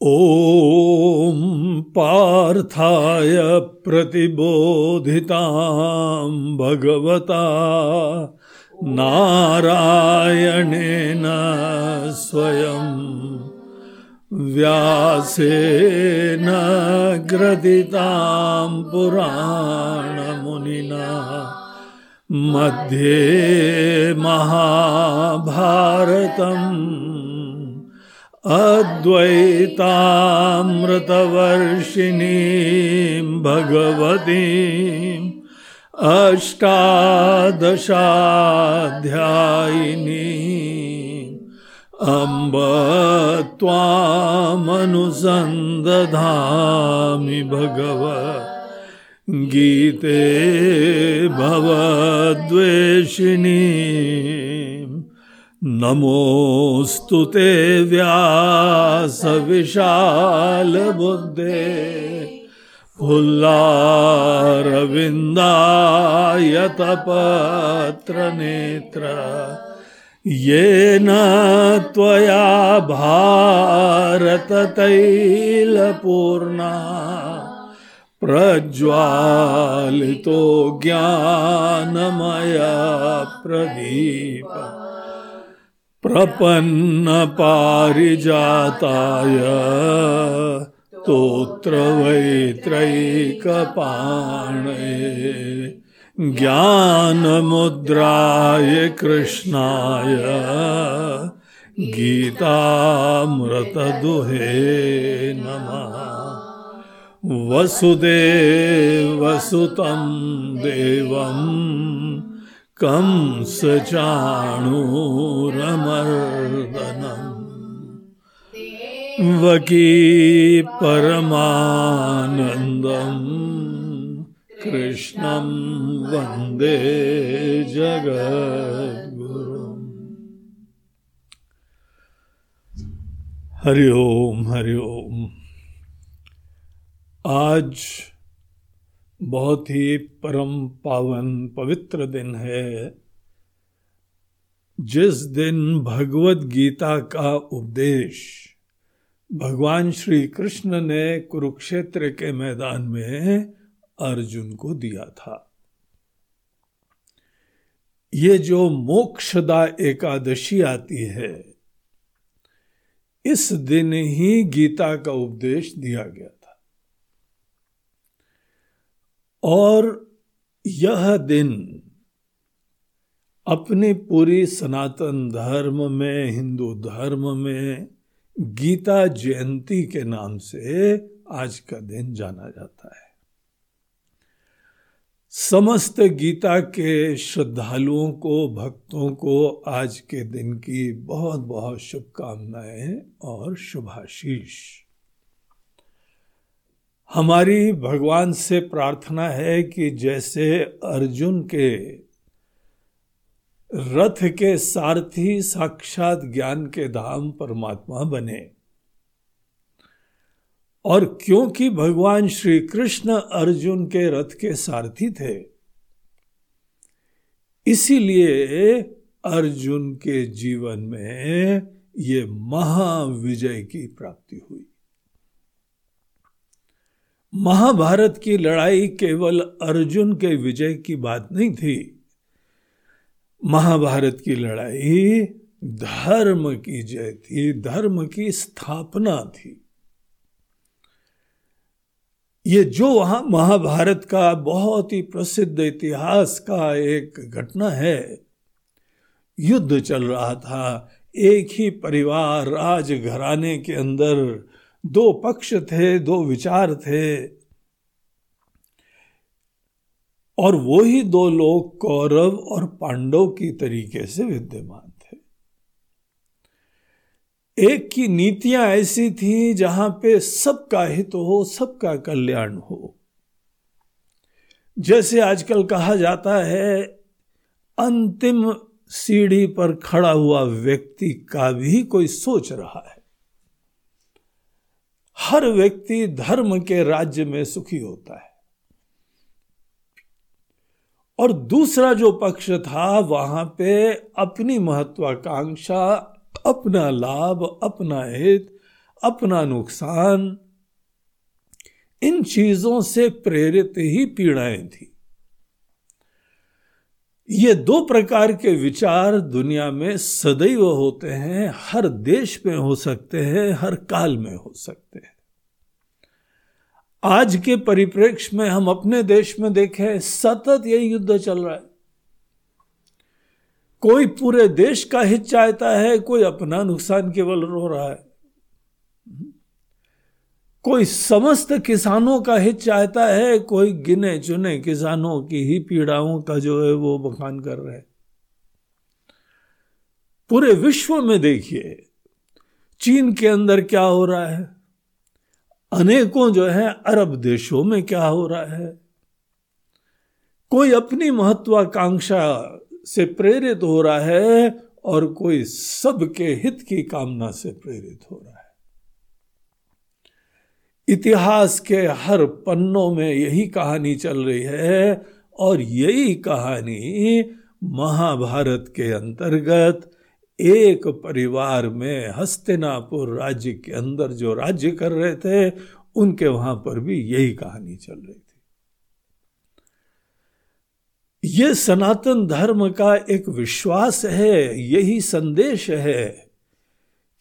ॐ पार्थाय प्रतिबोधितां भगवता नारायणेन स्वयं व्यासेन ग्रथितां पुराणमुनिना मध्ये महाभारतम् अद्वैतामृतवर्षिणीं भगवतीम् अष्टादशाध्यायिनी अम्ब त्वामनुसन्दधामि भगव गीते भवद्वेषिणी नमोऽस्तु ते व्यासविशालबुद्धे पुल्लारविन्दायतपत्रनेत्र येन त्वया भारततैलपूर्णा। प्रज्वालितो ज्ञानमया प्रदीप प्रपन्नपारिजाताय तोत्रवैत्रैकपाणे ज्ञानमुद्राय कृष्णाय गीतामृतदुहे नमः। वसुदेवसुतं देवम्। कंसचाणूरमर्दनम् वकी परमानन्दम् कृष्णं वंदे जगद्गुरुम्। हरि ओम। आज बहुत ही परम पावन पवित्र दिन है। जिस दिन भगवत गीता का उपदेश भगवान श्री कृष्ण ने कुरुक्षेत्र के मैदान में अर्जुन को दिया था। ये जो मोक्षदा एकादशी आती है, इस दिन ही गीता का उपदेश दिया गया। और यह दिन अपनी पूरी सनातन धर्म में, हिंदू धर्म में, गीता जयंती के नाम से आज का दिन जाना जाता है। समस्त गीता के श्रद्धालुओं को, भक्तों को आज के दिन की बहुत बहुत शुभकामनाएँ और शुभाशीष। हमारी भगवान से प्रार्थना है कि जैसे अर्जुन के रथ के सारथी साक्षात ज्ञान के धाम परमात्मा बने। और क्योंकि भगवान श्री कृष्ण अर्जुन के रथ के सारथी थे, इसीलिए अर्जुन के जीवन में ये महाविजय की प्राप्ति हुई। महाभारत की लड़ाई केवल अर्जुन के विजय की बात नहीं थी। महाभारत की लड़ाई धर्म की जय थी, धर्म की स्थापना थी। ये जो वहाँ महाभारत का बहुत ही प्रसिद्ध इतिहास का एक घटना है, युद्ध चल रहा था, एक ही परिवार राज घराने के अंदर दो पक्ष थे, दो विचार थे। और वो ही दो लोग कौरव और पांडव की तरीके से विद्यमान थे। एक की नीतियाँ ऐसी थी जहाँ पे सबका हित हो, सबका कल्याण हो। जैसे आजकल कहा जाता है, अंतिम सीढ़ी पर खड़ा हुआ व्यक्ति का भी कोई सोच रहा है। हर व्यक्ति धर्म के राज्य में सुखी होता है। और दूसरा जो पक्ष था, वहाँ पे अपनी महत्वाकांक्षा, अपना लाभ, अपना हित, अपना नुकसान, इन चीज़ों से प्रेरित ही पीड़ाएँ थी। ये दो प्रकार के विचार दुनिया में सदैव होते हैं, हर देश में हो सकते हैं, हर काल में हो सकते हैं। आज के परिप्रेक्ष्य में हम अपने देश में देखें, सतत यही युद्ध चल रहा है। कोई पूरे देश का हित चाहता है, कोई अपना नुकसान केवल रो रहा है। कोई समस्त किसानों का हित चाहता है, कोई गिने चुने किसानों की ही पीड़ाओं का जो है वो बखान कर रहे पूरे विश्व में देखिए, चीन के अंदर क्या हो रहा है? अनेकों जो है अरब देशों में क्या हो रहा है? कोई अपनी महत्वाकांक्षा से प्रेरित हो रहा है और कोई सबके हित की कामना से प्रेरित हो रहा है। इतिहास के हर पन्नों में यही कहानी चल रही है और यही कहानी महाभारत के अंतर्गत एक परिवार में हस्तिनापुर राज्य के अंदर जो राज्य कर रहे थे, उनके वहाँ पर भी यही कहानी चल रही थी। ये सनातन धर्म का एक विश्वास है, यही संदेश है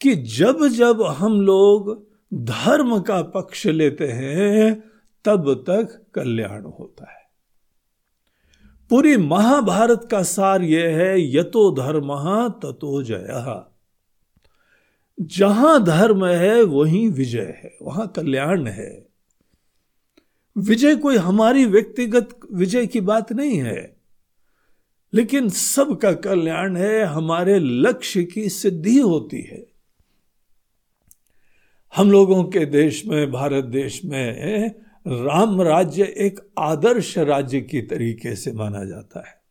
कि जब जब हम लोग धर्म का पक्ष लेते हैं, तब तक कल्याण होता है। पूरी महाभारत का सार यह है, यतो धर्म ततो जय। जहाँ धर्म है, वहीं विजय है, वहाँ कल्याण है। विजय कोई हमारी व्यक्तिगत विजय की बात नहीं है, लेकिन सबका कल्याण है, हमारे लक्ष्य की सिद्धि होती है। हम लोगों के देश में, भारत देश में राम राज्य एक आदर्श राज्य की तरीके से माना जाता है।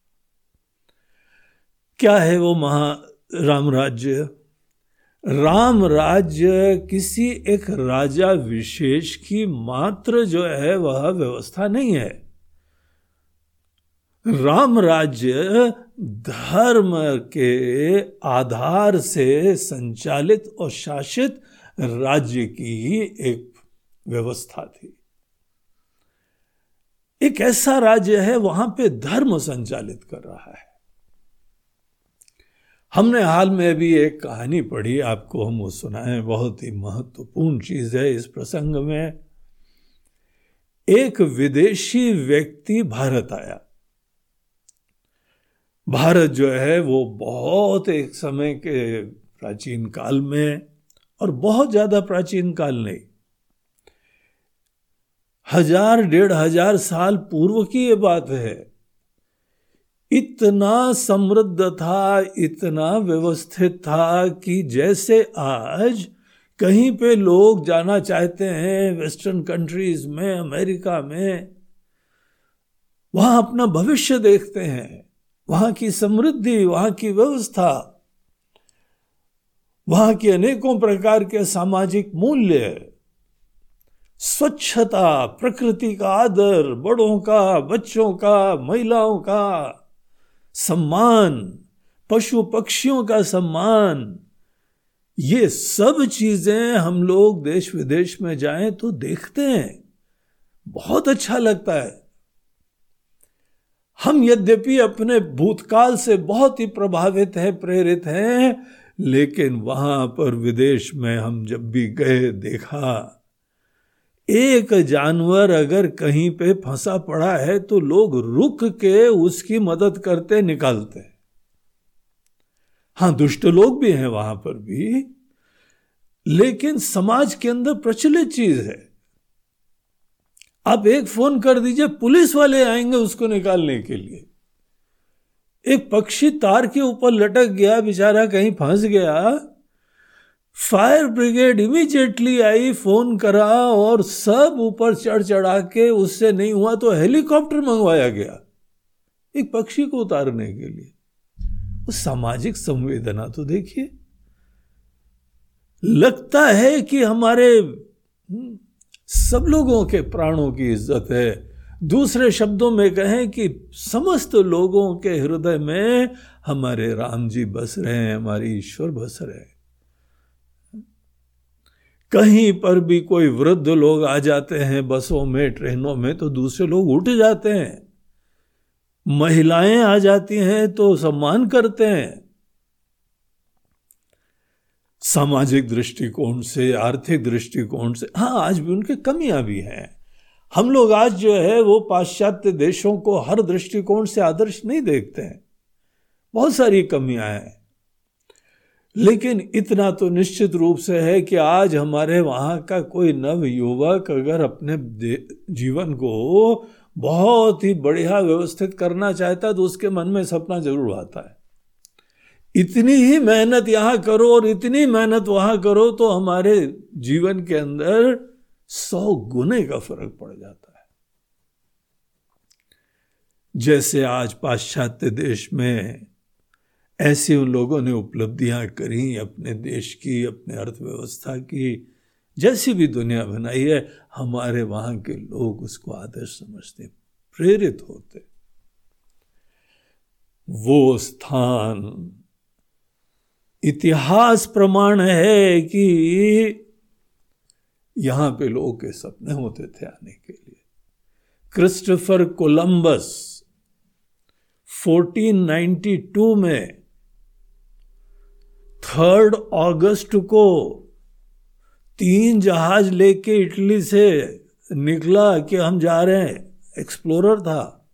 क्या है वो महा राम राज्य? राम राज्य किसी एक राजा विशेष की मात्र जो है, वह व्यवस्था नहीं है। राम राज्य धर्म के आधार से संचालित और शासित राज्य की ही एक व्यवस्था थी। एक ऐसा राज्य है, वहाँ पे धर्म संचालित कर रहा है। हमने हाल में भी एक कहानी पढ़ी, आपको हम वो सुनाए। बहुत ही महत्वपूर्ण चीज़ है इस प्रसंग में। एक विदेशी व्यक्ति भारत आया। भारत जो है, वो बहुत एक समय के प्राचीन काल में और बहुत ज़्यादा प्राचीन काल नहीं। हज़ार डेढ़ हज़ार साल पूर्व की ये बात है। इतना समृद्ध था, इतना व्यवस्थित था कि जैसे आज कहीं पे लोग जाना चाहते हैं, वेस्टर्न कंट्रीज़ में, अमेरिका में, वहाँ अपना भविष्य देखते हैं, वहाँ की समृद्धि, वहाँ की व्यवस्था। वहाँ के अनेकों प्रकार के सामाजिक मूल्य स्वच्छता, प्रकृति का आदर, बड़ों का, बच्चों का, महिलाओं का, सम्मान, पशु पक्षियों का सम्मान, ये सब चीज़ें हम लोग देश विदेश में जाएँ तो देखते हैं। बहुत अच्छा लगता है। हम यद्यपि अपने भूतकाल से बहुत ही प्रभावित हैं, प्रेरित हैं लेकिन वहाँ पर विदेश में हम जब भी गए, देखा, एक जानवर अगर कहीं पे फंसा पड़ा है तो लोग रुक के उसकी मदद करते, निकालते। हाँ, दुष्ट लोग भी हैं वहाँ पर भी, लेकिन समाज के अंदर प्रचलित चीज़ है। आप एक फ़ोन कर दीजिए, पुलिस वाले आएँगे उसको निकालने के लिए। एक पक्षी तार के ऊपर लटक गया बेचारा कहीं फंस गया। Fire brigade immediately I phone करा और सब ऊपर चढ़ चढ़ा के उससे नहीं हुआ तो हेलीकॉप्टर मंगवाया गया। एक पक्षी को उतारने के लिए। उस सामाजिक संवेदना तो देखिए। लगता है कि हमारे हम्म, सब लोगों के प्राणों की इज़्ज़त है। दूसरे शब्दों में कहें कि समस्त लोगों के हृदय में हमारे राम जी बस रहे हैं, हमारे ईश्वर बस रहे हैं। कहीं पर भी कोई वृद्ध लोग आ जाते हैं बसों में, ट्रेनों में तो दूसरे लोग उठ जाते हैं। महिलाएँ आ जाती हैं तो सम्मान करते हैं। सामाजिक दृष्टिकोण से, आर्थिक दृष्टिकोण से हाँ आज भी उनके कमियाँ भी हैं। हम लोग आज जो है वो पाश्चात्य देशों को हर दृष्टिकोण से आदर्श नहीं देखते हैं। बहुत सारी कमियाँ हैं। लेकिन इतना तो निश्चित रूप से है कि आज हमारे वहाँ का कोई नव युवक अगर अपने जीवन को बहुत ही बढ़िया व्यवस्थित करना चाहता है तो उसके मन में सपना ज़रूर आता है। इतनी ही मेहनत यहाँ करो और इतनी मेहनत वहाँ करो तो हमारे जीवन के अंदर सौ गुने का फ़र्क पड़ जाता है। जैसे आज पाश्चात्य देश में ऐसे उन लोगों ने उपलब्धियाँ करी अपने देश की, अपने अर्थव्यवस्था की, जैसी भी दुनिया बनाई है, हमारे वहाँ के लोग उसको आदर्श समझते, प्रेरित होते। वो स्थान इतिहास प्रमाण है कि यहाँ पे लोगों के सपने होते थे आने के लिए। क्रिस्टोफर कोलंबस 1492 में थर्ड अगस्त को तीन जहाज़ लेके इटली से निकला कि हम जा रहे हैं। एक्सप्लोरर था।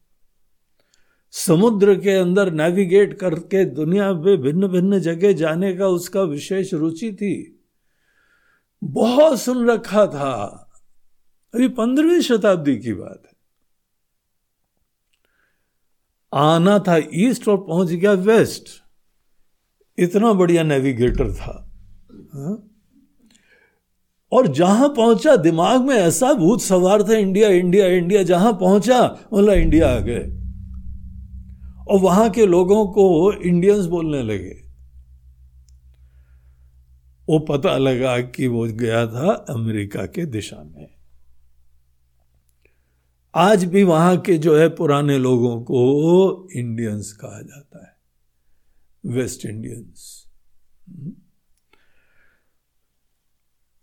समुद्र के अंदर नेविगेट करके दुनिया में भिन्न भिन्न जगह जाने का उसका विशेष रुचि थी। बहुत सुन रखा था। अभी पंद्रहवीं शताब्दी की बात है। आना था ईस्ट और पहुँच गया वेस्ट। इतना बढ़िया नेविगेटर था। हा? और जहाँ पहुँचा, दिमाग में ऐसा भूत सवार था, इंडिया इंडिया इंडिया, जहाँ पहुँचा बोला इंडिया आ गए। और वहाँ के लोगों को इंडियंस बोलने लगे। वो पता लगा कि वो गया था अमेरिका के दिशा में। आज भी वहाँ के जो है पुराने लोगों को इंडियंस कहा जाता है। वेस्ट इंडियंस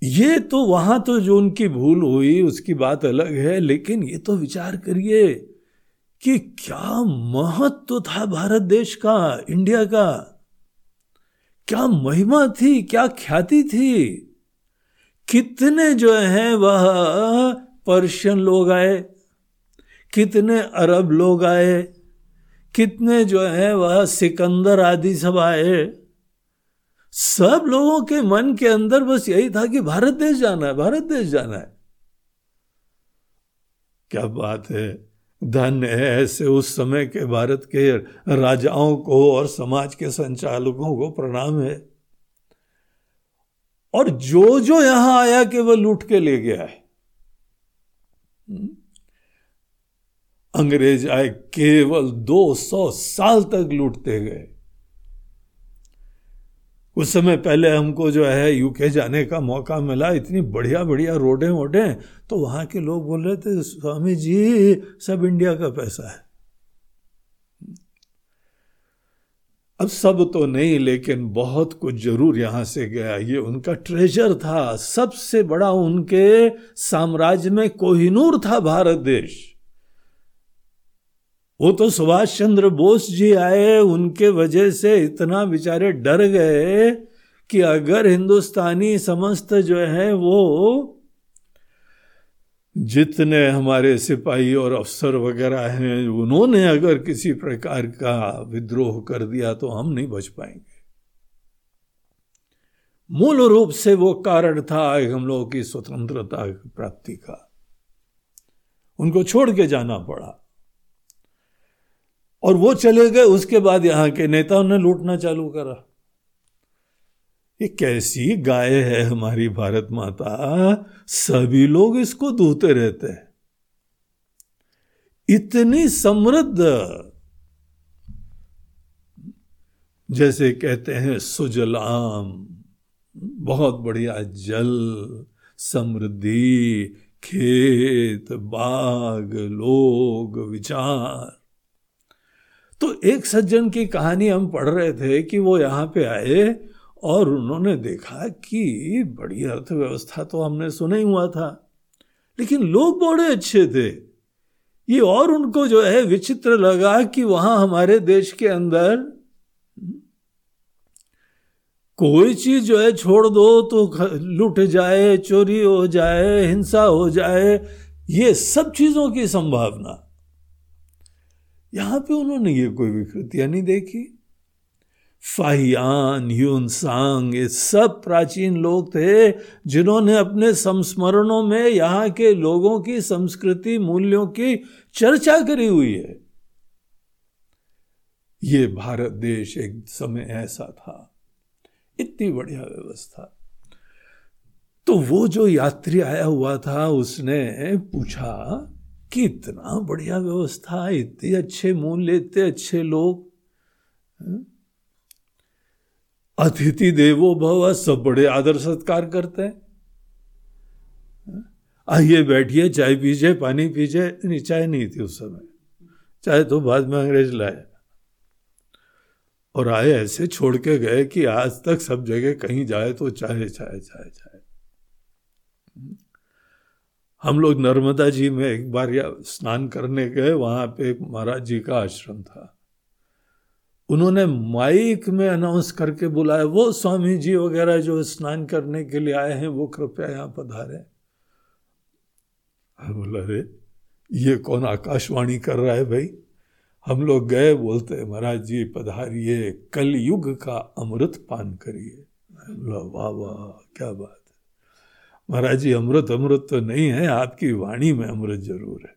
ये तो वहाँ तो जो उनकी भूल हुई, उसकी बात अलग है, लेकिन ये तो विचार करिए कि क्या महत्व तो था भारत देश का इंडिया का। क्या महिमा थी, क्या ख्याति थी? कितने जो है वह पर्शियन लोग आए, कितने अरब लोग आए, कितने जो है वह सिकंदर आदि सब आए। सब लोगों के मन के अंदर बस यही था कि भारत देश जाना है, भारत देश जाना है। क्या बात है? धन्य है ऐसे उस समय के भारत के राजाओं को और समाज के संचालकों को प्रणाम है और जो जो यहाँ आया कि वह लूट के ले गया है? अंग्रेज़ आए, केवल 200 साल तक लूटते गए उस समय पहले हमको जो है यूके जाने का मौका मिला, इतनी बढ़िया बढ़िया रोडें वोडें तो वहाँ के लोग बोल रहे थे, स्वामी जी, सब इंडिया का पैसा है। अब सब तो नहीं, लेकिन बहुत कुछ ज़रूर यहाँ से गया। ये उनका ट्रेजर था, सबसे बड़ा उनके साम्राज्य में कोहिनूर था भारत देश। वो तो सुभाष चंद्र बोस जी आए, उनके वजह से इतना बेचारे डर गए कि अगर हिंदुस्तानी समस्त जो है वो जितने हमारे सिपाही और अफसर वगैरह हैं, उन्होंने अगर किसी प्रकार का विद्रोह कर दिया तो हम नहीं बच पाएँगे। मूल रूप से वो कारण था हम लोगों की स्वतंत्रता प्राप्ति का। उनको छोड़ के जाना पड़ा। और वो चले गए, उसके बाद यहाँ के नेताओं ने लूटना चालू करा। ये कैसी गाय है हमारी भारत माता। सभी लोग इसको दूते रहते हैं। इतनी समृद्ध। जैसे कहते हैं, सुजलाम। बहुत बढ़िया जल, समृद्धि, खेत, बाग, लोग, विचार। तो एक सज्जन की कहानी हम पढ़ रहे थे कि वो यहाँ पे आए और उन्होंने देखा कि बड़ी अर्थव्यवस्था तो हमने सुना ही हुआ था। लेकिन लोग बड़े अच्छे थे। ये और उनको जो है विचित्र लगा कि वहाँ हमारे देश के अंदर कोई चीज़ जो है छोड़ दो तो लूट जाए, चोरी हो जाए, हिंसा हो जाए, ये सब चीज़ों की संभावना। यहाँ पे उन्होंने ये कोई विकृतियाँ नहीं देखी। फाहियान ह्यूनसांग ये सब प्राचीन लोग थे जिन्होंने अपने संस्मरणों में यहाँ के लोगों की, संस्कृति मूल्यों की चर्चा करी हुई है। ये भारत देश एक समय ऐसा था, इतनी बढ़िया व्यवस्था। तो वो जो यात्री आया हुआ था, उसने पूछा कि इतना बढ़िया व्यवस्था है इतने अच्छे मूल्य इतने अच्छे लोग। अतिथि देवो भव, सब बड़े आदर सत्कार करते हैं। आइए बैठिए, चाय पीजिए, पानी पीजिए नहीं चाय नहीं थी उस समय। चाय तो बाद में अंग्रेज़ लाए। और आए ऐसे छोड़ के गए कि आज तक सब जगह कहीं जाए तो चाय चाय चाय चाय। हम लोग नर्मदा जी में एक बार या स्नान करने गए, वहाँ पे एक महाराज जी का आश्रम था। उन्होंने माइक में अनाउंस करके बुलाया, वो स्वामी जी वगैरह जो स्नान करने के लिए आए हैं, वो कृपया यहाँ पधारे। बोला रे ये कौन आकाशवाणी कर रहा है भाई? हम लोग गए, बोलते, महाराज जी, पधारिए कल युग का अमृत पान करिए। वाह वाह क्या बात महाराज जी, अमृत अमृत तो नहीं है, आपकी वाणी में अमृत ज़रूर है।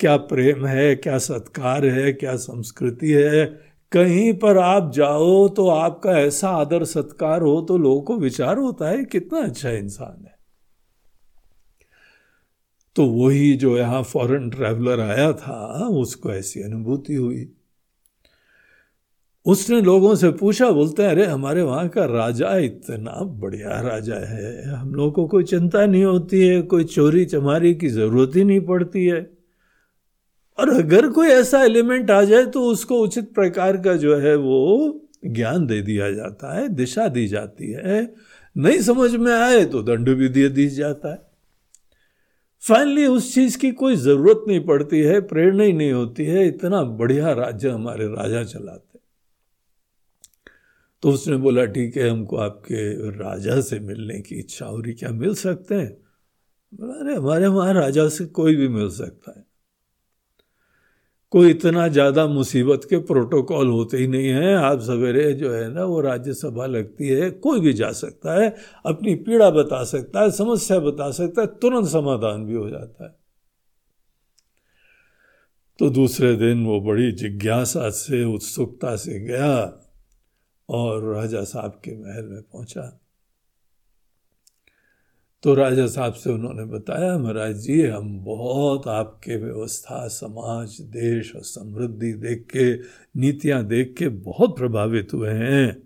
क्या प्रेम है, क्या सत्कार है, क्या संस्कृति है? कहीं पर आप जाओ तो आपका ऐसा आदर सत्कार हो तो लोगों को विचार होता है कितना अच्छा इंसान है। तो वही जो यहाँ फॉरेन ट्रैवलर आया था, उसको ऐसी अनुभूति हुई। उसने लोगों से पूछा, बोलते हैं, अरे, हमारे वहाँ का राजा इतना बढ़िया राजा है। हम लोगों को कोई चिंता नहीं होती है, कोई चोरी चमारी की ज़रूरत ही नहीं पड़ती है। और अगर कोई ऐसा एलिमेंट आ जाए तो उसको उचित प्रकार का जो है वो ज्ञान दे दिया जाता है, दिशा दी जाती है। नहीं समझ में आए तो दंड भी दे दी जाता है। फाइनली उस चीज़ की कोई ज़रूरत नहीं पड़ती है, प्रेरणा ही नहीं होती है। इतना बढ़िया राज्य हमारे राजा चलाते तो उसने बोला, ठीक है, हमको आपके राजा से मिलने की इच्छा हो रही, क्या मिल सकते हैं? बोला, अरे, हमारे वहाँ राजा से कोई भी मिल सकता है। कोई इतना ज़्यादा मुसीबत के प्रोटोकॉल होते ही नहीं हैं। आप सवेरे जो है ना, वो राज्यसभा लगती है, कोई भी जा सकता है, अपनी पीड़ा बता सकता है, समस्या बता सकता है, तुरंत समाधान भी हो जाता है। तो दूसरे दिन वो बड़ी जिज्ञासा से, उत्सुकता से गया। और राजा साहब के महल में पहुँचा। तो राजा साहब से उन्होंने बताया, महाराज जी, हम बहुत आपके व्यवस्था, समाज, देश और समृद्धि देख के, नीतियाँ देख के बहुत प्रभावित हुए हैं।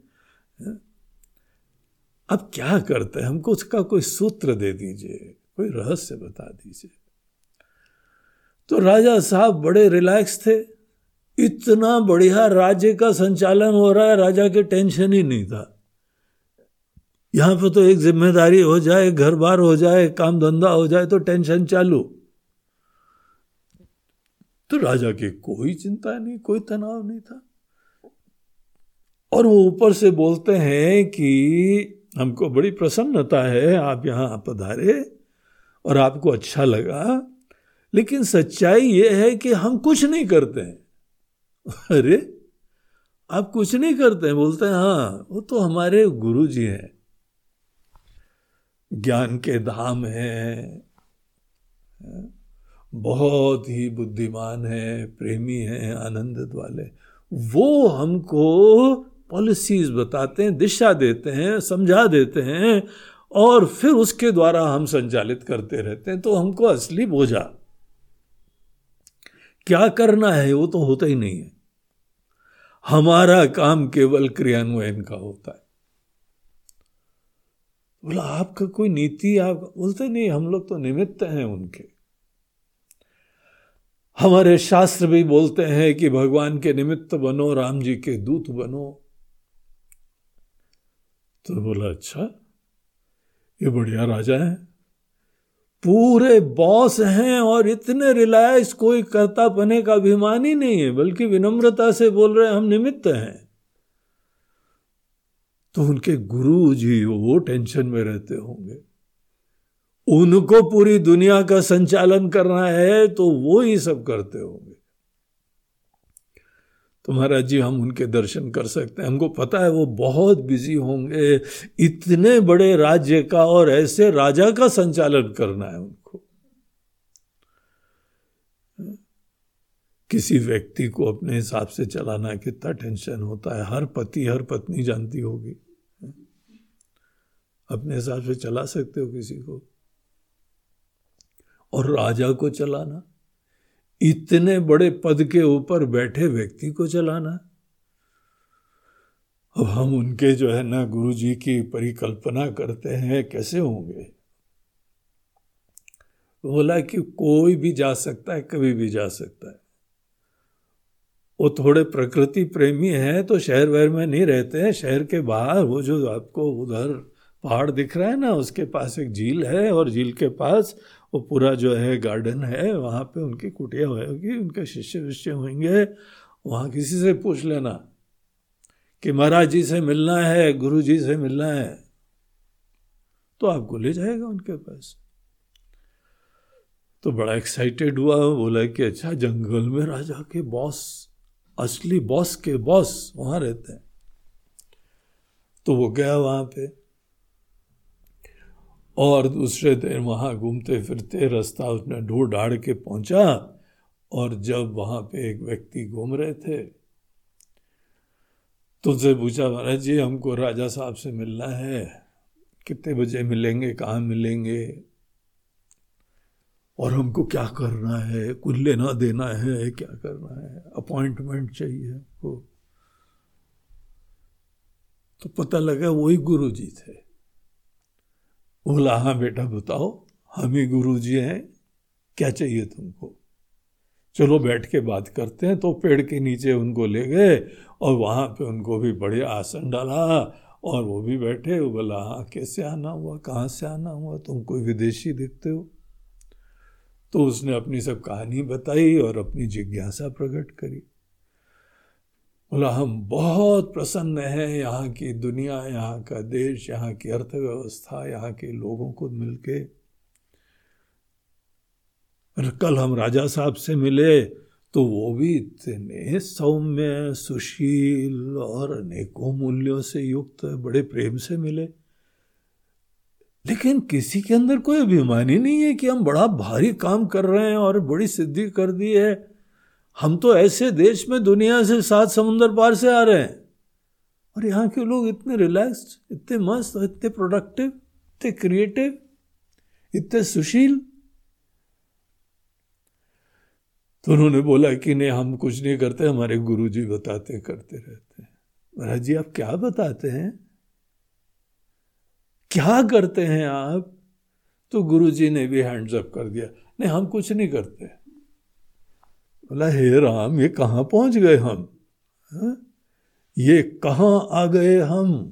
अब क्या करते हैं? हमको उसका कोई सूत्र दे दीजिए, कोई रहस्य बता दीजिए। तो राजा साहब बड़े रिलैक्स थे। इतना बढ़िया राज्य का संचालन हो रहा है, राजा के टेंशन ही नहीं था। यहाँ पर तो एक ज़िम्मेदारी हो जाए, घर बार हो जाए, काम धंधा हो जाए तो टेंशन चालू। तो राजा की कोई चिंता नहीं, कोई तनाव नहीं था। और वो ऊपर से बोलते हैं कि हमको बड़ी प्रसन्नता है, आप यहाँ पधारे और आपको अच्छा लगा, लेकिन सच्चाई ये है कि हम कुछ नहीं करते हैं। अरे, आप कुछ नहीं करते हैं बोलते हैं हाँ वो तो हमारे गुरु जी हैं। ज्ञान के धाम हैं बहुत ही बुद्धिमान है, प्रेमी हैं, आनंदित वाले। वो हमको पॉलिसीज़ बताते हैं, दिशा देते हैं, समझा देते हैं, और फिर उसके द्वारा हम संचालित करते रहते हैं। तो हमको असली बोझा, क्या करना है, वो तो होता ही नहीं है। हमारा काम केवल क्रियान्वयन का होता है। बोला, आपका कोई नीति, आप बोलते नहीं, हम लोग तो निमित्त हैं उनके। हमारे शास्त्र भी बोलते हैं कि भगवान के निमित्त बनो, राम जी के दूत बनो। तो बोला अच्छा ये बढ़िया राजा है। पूरे बॉस हैं और इतने रिलायंस कोई करता पने का अभिमान ही नहीं है, बल्कि विनम्रता से बोल रहे हम निमित्त हैं। तो उनके गुरु जी वो टेंशन में रहते होंगे। उनको पूरी दुनिया का संचालन करना है तो वो ही सब करते होंगे। तो महाराज जी हम उनके दर्शन कर सकते हैं। हमको पता है वो बहुत बिज़ी होंगे। इतने बड़े राज्य का और ऐसे राजा का संचालन करना है उनको। किसी व्यक्ति को अपने हिसाब से चलाना कितना टेंशन होता है। हर पति, हर पत्नी जानती होगी। अपने हिसाब से चला सकते हो किसी को। और राजा को चलाना। इतने बड़े पद के ऊपर बैठे व्यक्ति को चलाना अब हम उनके जो है ना गुरु जी की परिकल्पना करते हैं, कैसे होंगे? बोला कि कोई भी जा सकता है, कभी भी जा सकता है। वो थोड़े प्रकृति प्रेमी हैं तो शहर वहर में नहीं रहते हैं। शहर के बाहर वो जो आपको उधर पहाड़ दिख रहा है ना, उसके पास एक झील है और झील के पास वो पूरा जो है गार्डन है, वहाँ पे उनकी कुटिया होगी उनके शिष्य विष्य होंगे। वहाँ किसी से पूछ लेना कि महाराज जी से मिलना है, गुरु जी से मिलना है तो आपको ले जाएगा उनके पास। तो बड़ा एक्साइटेड हुआ, बोला कि अच्छा जंगल में राजा के बॉस असली बॉस के बॉस वहाँ रहते हैं। तो वो गया वहाँ पे। और दूसरे दिन वहाँ घूमते फिरते रास्ता उसने ढूंढ ढाड़ के पहुँचा और जब वहाँ पे एक व्यक्ति घूम रहे थे। तो उनसे पूछा, महाराज जी, हमको राजा साहब से मिलना है। कितने बजे मिलेंगे? कहाँ मिलेंगे? और हमको क्या करना है? कुछ लेना देना है? क्या करना है? अपॉइंटमेंट चाहिए हमको। तो पता लगा वही गुरु जी थे। बोला हाँ बेटा, बताओ, हम ही गुरु जी हैं, क्या चाहिए तुमको? चलो, बैठ के बात करते हैं तो पेड़ के नीचे उनको ले गए और वहाँ पे उनको भी बढ़िया आसन डाला और वो भी बैठे, वो बोला हाँ कैसे आना हुआ, कहाँ से आना हुआ, तुम कोई विदेशी दिखते हो? तो उसने अपनी सब कहानी बताई और अपनी जिज्ञासा प्रकट करी। बोला, हम बहुत प्रसन्न हैं यहाँ की दुनिया, यहाँ का देश, यहाँ की अर्थव्यवस्था, यहाँ के लोगों को मिलके। कल हम राजा साहब से मिले तो वो भी इतने सौम्य, सुशील और अनेकों मूल्यों से युक्त, बड़े प्रेम से मिले। लेकिन किसी के अंदर कोई अभिमान नहीं है कि हम बड़ा भारी काम कर रहे हैं और बड़ी सिद्धि कर दी है। हम तो ऐसे देश में दुनिया से सात समुंदर पार से आ रहे हैं। और यहाँ के लोग इतने रिलैक्स्ड इतने मस्त, इतने प्रोडक्टिव इतने क्रिएटिव इतने सुशील। तो उन्होंने बोला कि नहीं, हम कुछ नहीं करते, हमारे गुरु जी बताते, करते रहते हैं। महाराज जी, आप क्या बताते हैं? क्या करते हैं आप? तो गुरु जी ने भी हैंड्स अप कर दिया। नहीं, हम कुछ नहीं करते। बोला, हे राम, ये कहाँ पहुँच गए हम? हा? ये कहाँ आ गए हम?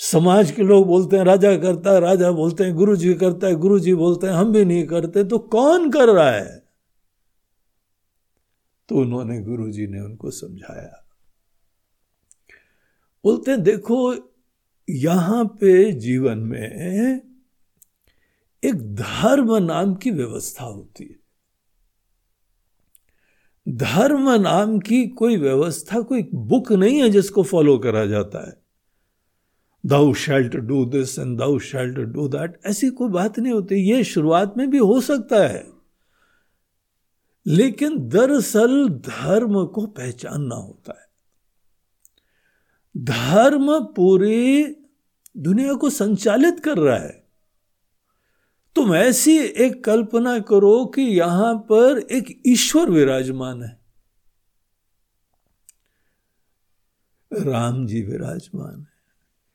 समाज के लोग बोलते हैं, राजा करता है, राजा बोलते हैं गुरु जी करता है गुरु जी बोलते हैं, हम भी नहीं करते तो कौन कर रहा है? तो उन्होंने गुरु जी ने उनको समझाया। बोलते हैं, देखो, यहाँ पे जीवन में एक धर्म नाम की व्यवस्था होती है। धर्म नाम की कोई व्यवस्था, कोई बुक नहीं है जिसको फॉलो करा जाता है। Thou shalt do this and thou shalt do that ऐसी कोई बात नहीं होती। ये शुरुआत में भी हो सकता है। लेकिन दरअसल धर्म को पहचानना होता है। धर्म पूरी दुनिया को संचालित कर रहा है। तुम ऐसी एक कल्पना करो कि यहाँ पर एक ईश्वर विराजमान है। राम जी विराजमान है,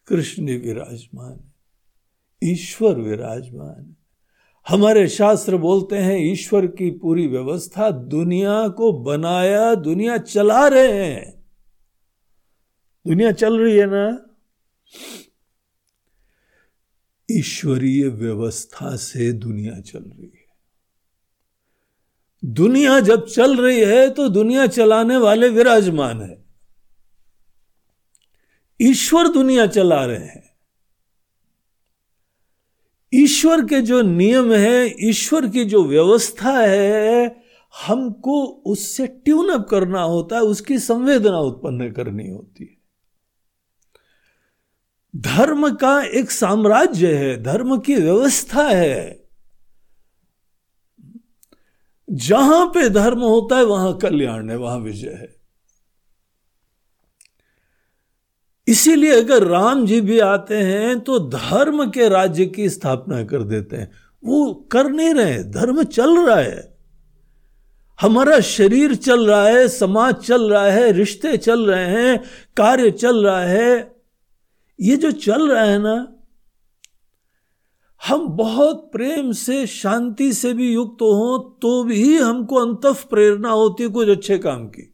कृष्ण जी विराजमान है, ईश्वर विराजमान है। हमारे शास्त्र बोलते हैं, ईश्वर की पूरी व्यवस्था दुनिया को बनाया, दुनिया चला रहे हैं। दुनिया चल रही है ना? ईश्वरीय व्यवस्था से दुनिया चल रही है। दुनिया जब चल रही है तो दुनिया चलाने वाले विराजमान है। ईश्वर दुनिया चला रहे हैं। ईश्वर के जो नियम है, ईश्वर की जो व्यवस्था है, हमको उससे ट्यून अप करना होता है, उसकी संवेदना उत्पन्न करनी होती है। धर्म का एक साम्राज्य है, धर्म की व्यवस्था है। जहाँ पे धर्म होता है, वहाँ कल्याण है, वहाँ विजय है। इसीलिए अगर राम जी भी आते हैं तो धर्म के राज्य की स्थापना कर देते हैं। वो कर नहीं रहे, धर्म चल रहा है। हमारा शरीर चल रहा है, समाज चल रहा है, रिश्ते चल रहे हैं, कार्य चल रहा है। ये जो चल रहा है ना, हम बहुत प्रेम से, शांति से भी युक्त हो तो भी हमको अंत प्रेरणा होती है कुछ अच्छे काम की।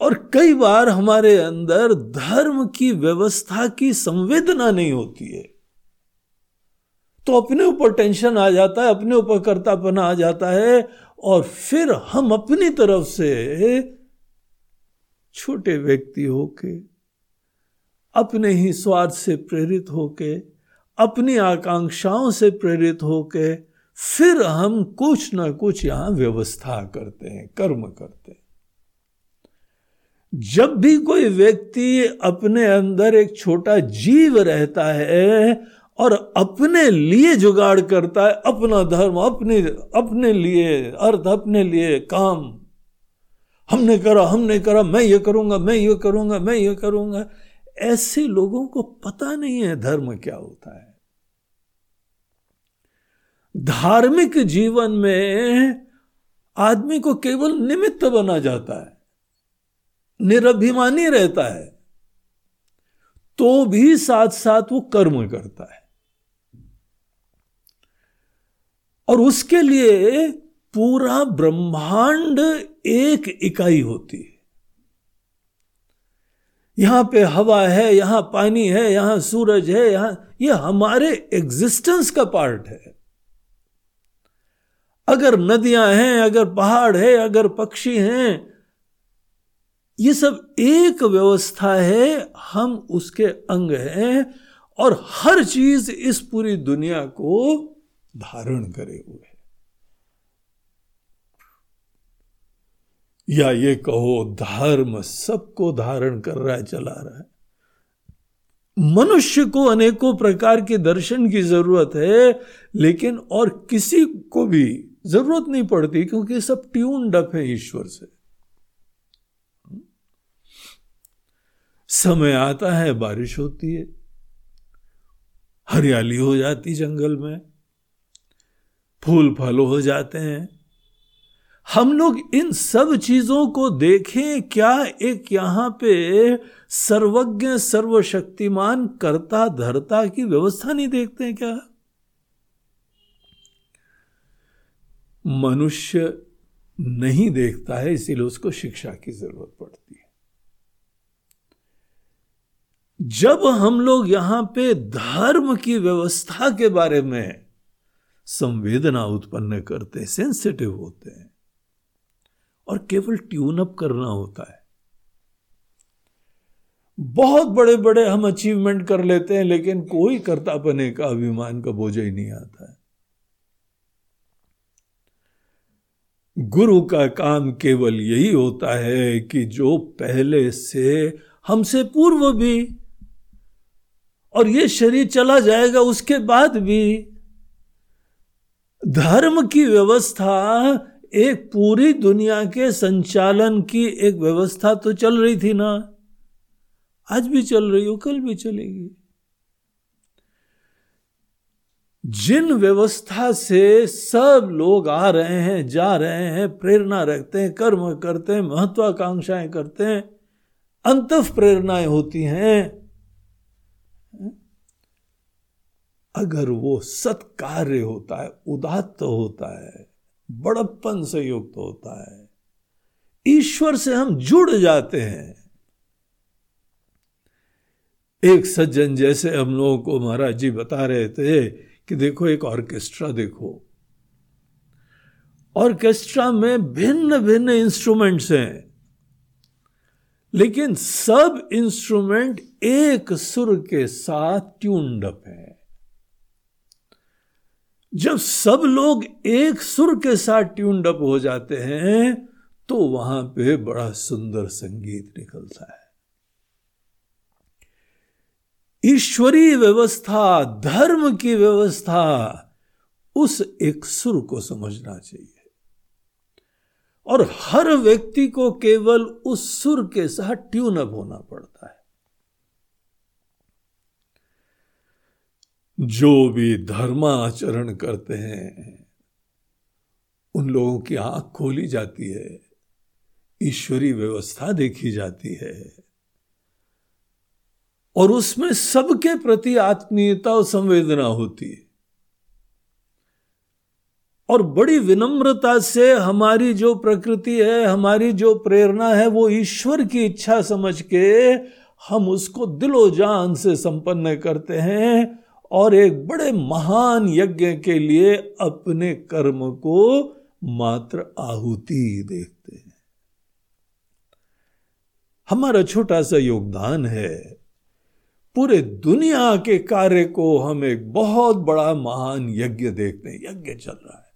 और कई बार हमारे अंदर धर्म की व्यवस्था की संवेदना नहीं होती है। तो अपने ऊपर टेंशन आ जाता है, अपने ऊपर कर्तापना आ जाता है, और फिर हम अपनी तरफ़ से छोटे व्यक्ति होके अपने ही स्वार्थ से प्रेरित होके, अपनी आकांक्षाओं से प्रेरित होके, फिर हम कुछ ना कुछ यहाँ व्यवस्था करते हैं, कर्म करते हैं। जब भी कोई व्यक्ति अपने अंदर एक छोटा जीव रहता है और अपने लिए जुगाड़ करता है, अपना धर्म, अपने अपने लिए, अर्थ, अपने लिए काम, हमने करा हमने करा, मैं ये करूँगा, मैं ये करूँगा, मैं ये करूँगा ऐसे लोगों को पता नहीं है धर्म क्या होता है। धार्मिक जीवन में आदमी को केवल निमित्त बना जाता है, निरभिमानी रहता है तो भी साथ साथ वो कर्म करता है। और उसके लिए पूरा ब्रह्मांड एक इकाई होती है। यहाँ पे हवा है, यहाँ पानी है, यहाँ सूरज है, यहाँ, ये हमारे एग्जिस्टेंस का पार्ट है। अगर नदियाँ हैं, अगर पहाड़ है, अगर पक्षी हैं, ये सब एक व्यवस्था है, हम उसके अंग हैं और हर चीज़ इस पूरी दुनिया को धारण करे हुए है या ये कहो, धर्म सबको धारण कर रहा है, चला रहा है। मनुष्य को अनेकों प्रकार के दर्शन की ज़रूरत है, लेकिन और किसी को भी ज़रूरत नहीं पड़ती, क्योंकि सब ट्यून डप है ईश्वर से। समय आता है, बारिश होती है, हरियाली हो जाती जंगल में, फूल फल हो जाते हैं हम लोग इन सब चीज़ों को देखें, क्या एक यहाँ पे सर्वज्ञ, सर्वशक्तिमान, कर्ता, धरता की व्यवस्था नहीं देखते हैं क्या? मनुष्य नहीं देखता है, इसीलिए उसको शिक्षा की ज़रूरत पड़ती है। जब हम लोग यहाँ पे धर्म की व्यवस्था के बारे में संवेदना उत्पन्न करते सेंसिटिव होते हैं और केवल ट्यून अप करना होता है। बहुत बड़े बड़े हम अचीवमेंट कर लेते हैं, लेकिन कोई करता बने का अभिमान का बोझ ही नहीं आता है। गुरु का काम केवल यही होता है कि जो पहले से हमसे पूर्व भी, और ये शरीर चला जाएगा, उसके बाद भी, धर्म की व्यवस्था एक पूरी दुनिया के संचालन की एक व्यवस्था तो चल रही थी ना। आज भी चल रही हो, कल भी चलेगी। जिन व्यवस्था से सब लोग आ रहे हैं, जा रहे हैं, प्रेरणा रखते हैं, कर्म करते हैं, महत्वाकांक्षाएँ करते हैं, अंत प्रेरणाएँ होती हैं। अगर वो सत्कार्य होता है, उदात्त होता है बड़प्पन से युक्त होता है। ईश्वर से हम जुड़ जाते हैं। एक सज्जन जैसे हम लोगों को महाराज जी बता रहे थे कि देखो, एक ऑर्केस्ट्रा देखो। ऑर्केस्ट्रा में भिन्न भिन्न इंस्ट्रूमेंट्स हैं, लेकिन सब इंस्ट्रूमेंट एक सुर के साथ ट्यून्ड अप है। जब सब लोग एक सुर के साथ ट्यून्ड अप हो जाते हैं तो वहाँ पे बड़ा सुंदर संगीत निकलता है। ईश्वरीय व्यवस्था, धर्म की व्यवस्था, उस एक सुर को समझना चाहिए। और हर व्यक्ति को केवल उस सुर के साथ ट्यून अप होना पड़ता है। जो भी धर्माचरण करते हैं, उन लोगों की आँख खोली जाती है ईश्वरी व्यवस्था देखी जाती है। और उसमें सबके प्रति आत्मीयता और संवेदना होती है। और बड़ी विनम्रता से हमारी जो प्रकृति है, हमारी जो प्रेरणा है, वो ईश्वर की इच्छा समझ के हम उसको दिलो जान से संपन्न करते हैं। और एक बड़े महान यज्ञ के लिए अपने कर्म को मात्र आहुति देखते हैं। हमारा छोटा सा योगदान है। पूरे दुनिया के कार्य को हम एक बहुत बड़ा महान यज्ञ देखते हैं। यज्ञ चल रहा है।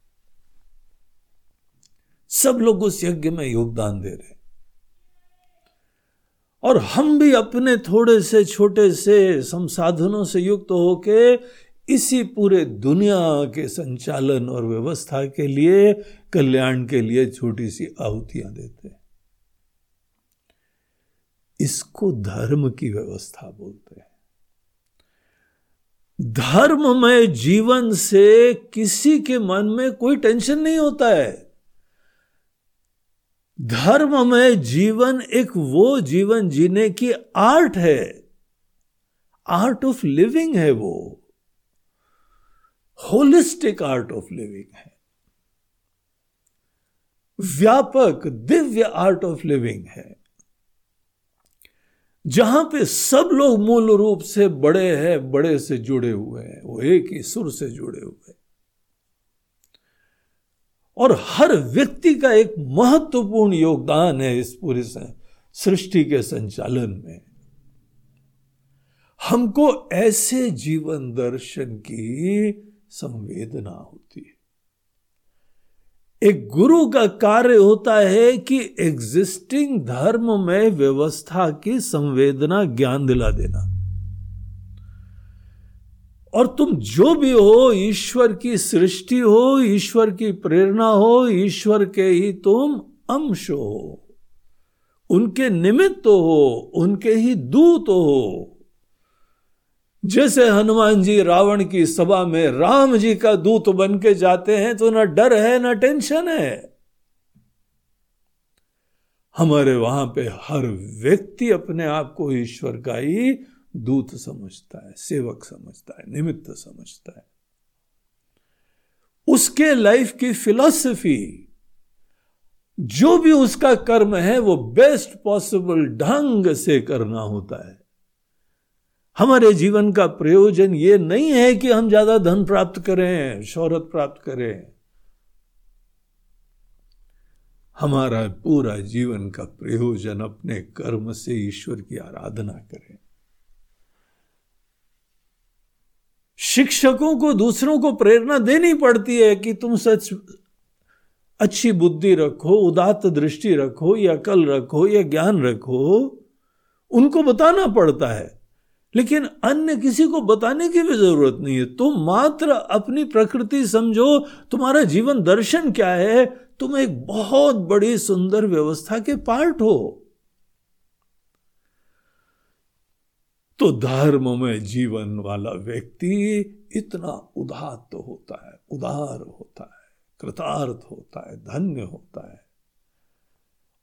सब लोग उस यज्ञ में योगदान दे रहे और हम भी अपने थोड़े से छोटे से संसाधनों से युक्त होके इसी पूरे दुनिया के संचालन और व्यवस्था के लिए, कल्याण के लिए छोटी सी आहुतियाँ देते हैं। इसको धर्म की व्यवस्था बोलते हैं। धर्म में जीवन से किसी के मन में कोई टेंशन नहीं होता है। धर्ममय जीवन एक वो जीवन जीने की आर्ट है। आर्ट ऑफ़ लिविंग है वो। होलिस्टिक आर्ट ऑफ़ लिविंग है। व्यापक दिव्य आर्ट ऑफ़ लिविंग है। जहाँ पे सब लोग मूल रूप से बड़े हैं, बड़े से जुड़े हुए हैं, वो एक ही सुर से जुड़े हुए हैं। और हर व्यक्ति का एक महत्वपूर्ण योगदान है इस पूरी सृष्टि के संचालन में। हमको ऐसे जीवन दर्शन की संवेदना होती है। एक गुरु का कार्य होता है कि एग्जिस्टिंग धर्म में व्यवस्था की संवेदना ज्ञान दिला देना। और तुम जो भी हो, ईश्वर की सृष्टि हो, ईश्वर की प्रेरणा हो, ईश्वर के ही तुम अंश हो। उनके निमित्त हो, उनके ही दूत हो। जैसे हनुमान जी रावण की सभा में राम जी का दूत बन के जाते हैं तो ना डर है, ना टेंशन है। हमारे वहाँ पे हर व्यक्ति अपने आप को ईश्वर का ही दूत समझता है, सेवक समझता है, निमित्त समझता है। उसके लाइफ की फिलॉसफी जो भी उसका कर्म है, वो बेस्ट पॉसिबल ढंग से करना होता है। हमारे जीवन का प्रयोजन ये नहीं है कि हम ज़्यादा धन प्राप्त करें, शोहरत प्राप्त करें। हमारा पूरा जीवन का प्रयोजन अपने कर्म से ईश्वर की आराधना करें। शिक्षकों को, दूसरों को प्रेरणा देनी पड़ती है कि तुम सच अच्छी बुद्धि रखो उदात दृष्टि रखो, या कल रखो, या ज्ञान रखो, उनको बताना पड़ता है। लेकिन अन्य किसी को बताने की भी ज़रूरत नहीं है। तुम मात्र अपनी प्रकृति समझो, तुम्हारा जीवन दर्शन क्या है? तुम एक बहुत बड़ी सुंदर व्यवस्था के पार्ट हो। तो धर्म में जीवन वाला व्यक्ति इतना उदात्त होता है, उदार होता है, कृतार्थ होता है, धन्य होता है।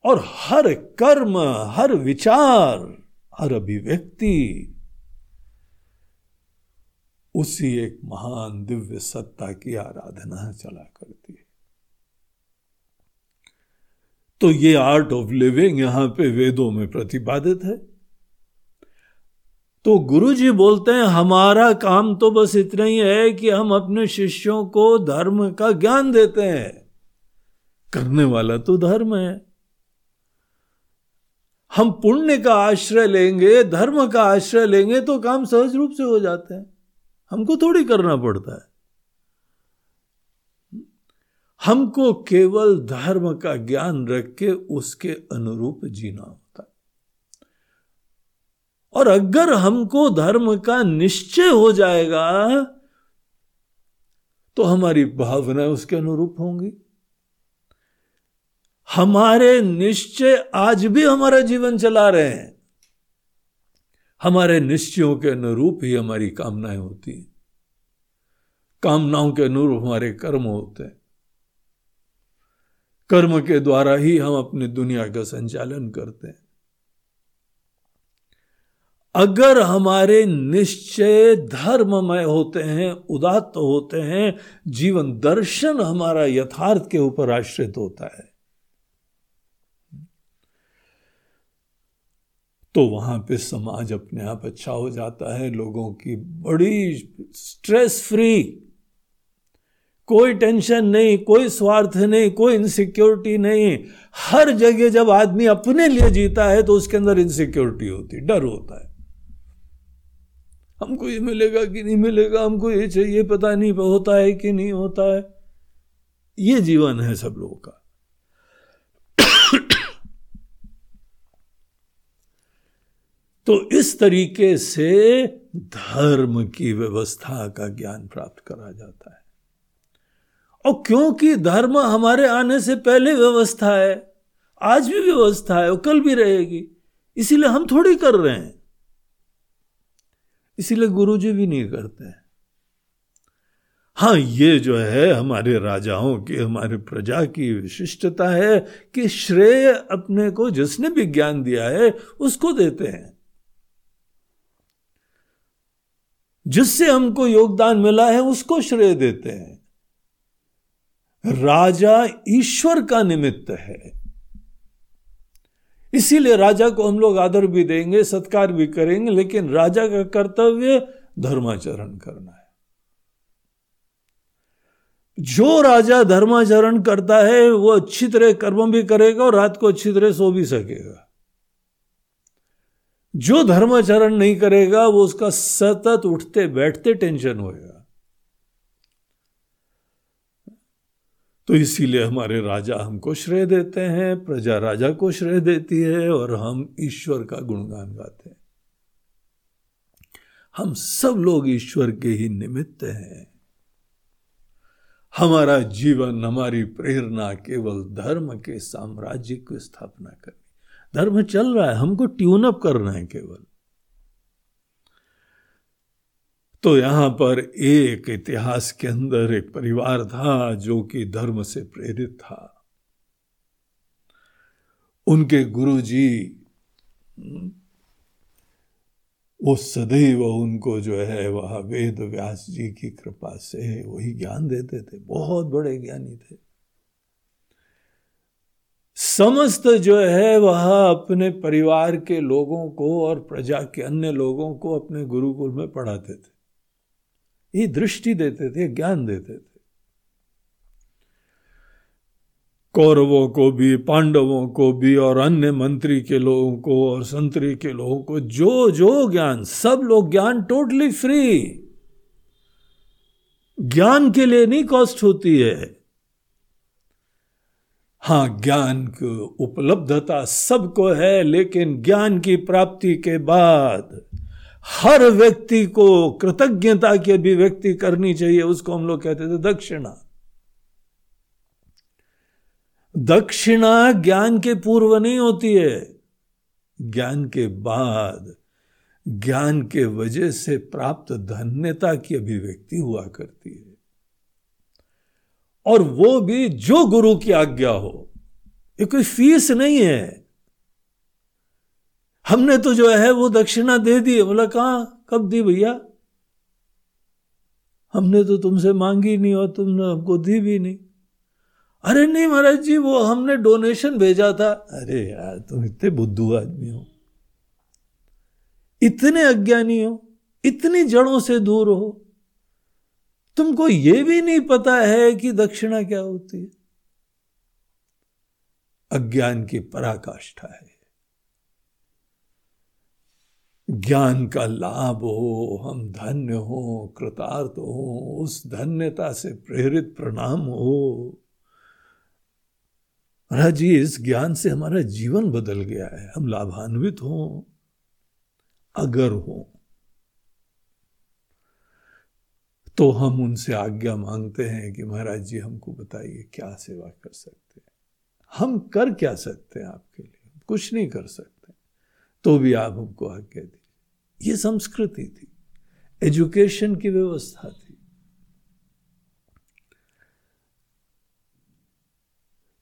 और हर कर्म, हर विचार, हर अभिव्यक्ति उसी एक महान दिव्य सत्ता की आराधना चला करती है। तो ये आर्ट ऑफ़ लिविंग यहाँ पे वेदों में प्रतिपादित है। तो गुरु जी बोलते हैं, हमारा काम तो बस इतना ही है कि हम अपने शिष्यों को धर्म का ज्ञान देते हैं। करने वाला तो धर्म है। हम पुण्य का आश्रय लेंगे, धर्म का आश्रय लेंगे तो काम सहज रूप से हो जाते हैं। हमको थोड़ी करना पड़ता है। हमको केवल धर्म का ज्ञान रख के उसके अनुरूप जीना और अगर हमको धर्म का निश्चय हो जाएगा तो हमारी भावनाएँ उसके अनुरूप होंगी। हमारे निश्चय आज भी हमारा जीवन चला रहे हैं। हमारे निश्चयों के अनुरूप ही हमारी कामनाएँ होती हैं। कामनाओं के अनुरूप हमारे कर्म होते हैं। कर्म के द्वारा ही हम अपनी दुनिया का संचालन करते हैं। अगर हमारे निश्चय धर्ममय होते हैं, उदात्त होते हैं, जीवन दर्शन हमारा यथार्थ के ऊपर आश्रित होता है तो वहाँ पे समाज अपने आप अच्छा हो जाता है, लोगों की बड़ी स्ट्रेस फ्री कोई टेंशन नहीं, कोई स्वार्थ नहीं, कोई इनसिक्योरिटी नहीं। हर जगह जब आदमी अपने लिए जीता है तो उसके अंदर इनसिक्योरिटी होती, डर होता है। हमको ये मिलेगा कि नहीं मिलेगा, हमको ये चाहिए, पता नहीं होता है कि नहीं होता है। ये जीवन है सब लोगों का। तो इस तरीके से धर्म की व्यवस्था का ज्ञान प्राप्त करा जाता है। और क्योंकि धर्म हमारे आने से पहले व्यवस्था है, आज भी व्यवस्था है, और कल भी रहेगी, इसीलिए हम थोड़ी कर रहे हैं। इसीलिए गुरु जी भी नहीं करते। हैं हाँ ये जो है हमारे राजाओं की, हमारे प्रजा की विशिष्टता है कि श्रेय अपने को जिसने भी ज्ञान दिया है, उसको देते हैं। जिससे हमको योगदान मिला है, उसको श्रेय देते हैं। राजा ईश्वर का निमित्त है। इसीलिए राजा को हम लोग आदर भी देंगे, सत्कार भी करेंगे, लेकिन राजा का कर्तव्य धर्माचरण करना है। जो राजा धर्माचरण करता है, वो अच्छी तरह कर्म भी करेगा और रात को अच्छी तरह सो भी सकेगा। जो धर्माचरण नहीं करेगा, वो उसका सतत उठते बैठते टेंशन होएगा। तो इसीलिए हमारे राजा हमको श्रेय देते हैं, प्रजा राजा को श्रेय देती है और हम ईश्वर का गुणगान गाते हैं। हम सब लोग ईश्वर के ही निमित्त हैं। हमारा जीवन, हमारी प्रेरणा केवल धर्म के साम्राज्य की स्थापना करनी। धर्म चल रहा है, हमको ट्यून अप करना है केवल। तो यहाँ पर एक इतिहास के अंदर एक परिवार था जो कि धर्म से प्रेरित था। उनके गुरुजी, वो सदैव उनको जो है वह वेद व्यास जी की कृपा से वही ज्ञान देते थे, बहुत बड़े ज्ञानी थे। समस्त जो है वह अपने परिवार के लोगों को और प्रजा के अन्य लोगों को अपने गुरुकुल में पढ़ाते थे। ये दृष्टि देते थे, ज्ञान देते थे। कौरवों को भी, पांडवों को भी, और अन्य मंत्री के लोगों को, और संतरी के लोगों को जो जो ज्ञान, सब लोग ज्ञान टोटली फ्री ज्ञान के लिए नहीं कॉस्ट होती है। हाँ ज्ञान की उपलब्धता सबको है, लेकिन ज्ञान की प्राप्ति के बाद हर व्यक्ति को कृतज्ञता की अभिव्यक्ति करनी चाहिए, उसको हम लोग कहते थे दक्षिणा। दक्षिणा ज्ञान के पूर्व नहीं होती है। ज्ञान के बाद, ज्ञान के वजह से प्राप्त धन्यता की अभिव्यक्ति हुआ करती है। और वो भी जो गुरु की आज्ञा हो, ये कोई फ़ीस नहीं है। हमने तो जो है वो दक्षिणा दे दी। बोला, कहा? कब दी भैया? हमने तो तुमसे मांगी नहीं और तुमने हमको दी भी नहीं। अरे नहीं महाराज जी, वो हमने डोनेशन भेजा था। अरे यार, तुम इतने बुद्धू आदमी हो। इतने अज्ञानी हो। इतनी जड़ों से दूर हो। तुमको ये भी नहीं पता है कि दक्षिणा क्या होती है? अज्ञान की पराकाष्ठा है। ज्ञान का लाभ हो, हम धन्य हो, कृतार्थ हो, उस धन्यता से प्रेरित प्रणाम हो। महाराज जी, इस ज्ञान से हमारा जीवन बदल गया है, हम लाभान्वित हो, अगर हो तो हम उनसे आज्ञा मांगते हैं कि महाराज जी, हमको बताइए, क्या सेवा कर सकते हैं? हम कर क्या सकते हैं आपके लिए? कुछ नहीं कर सकते। तो भी आप हमको आज्ञा दीजिए ये संस्कृति थी, एजुकेशन की व्यवस्था थी।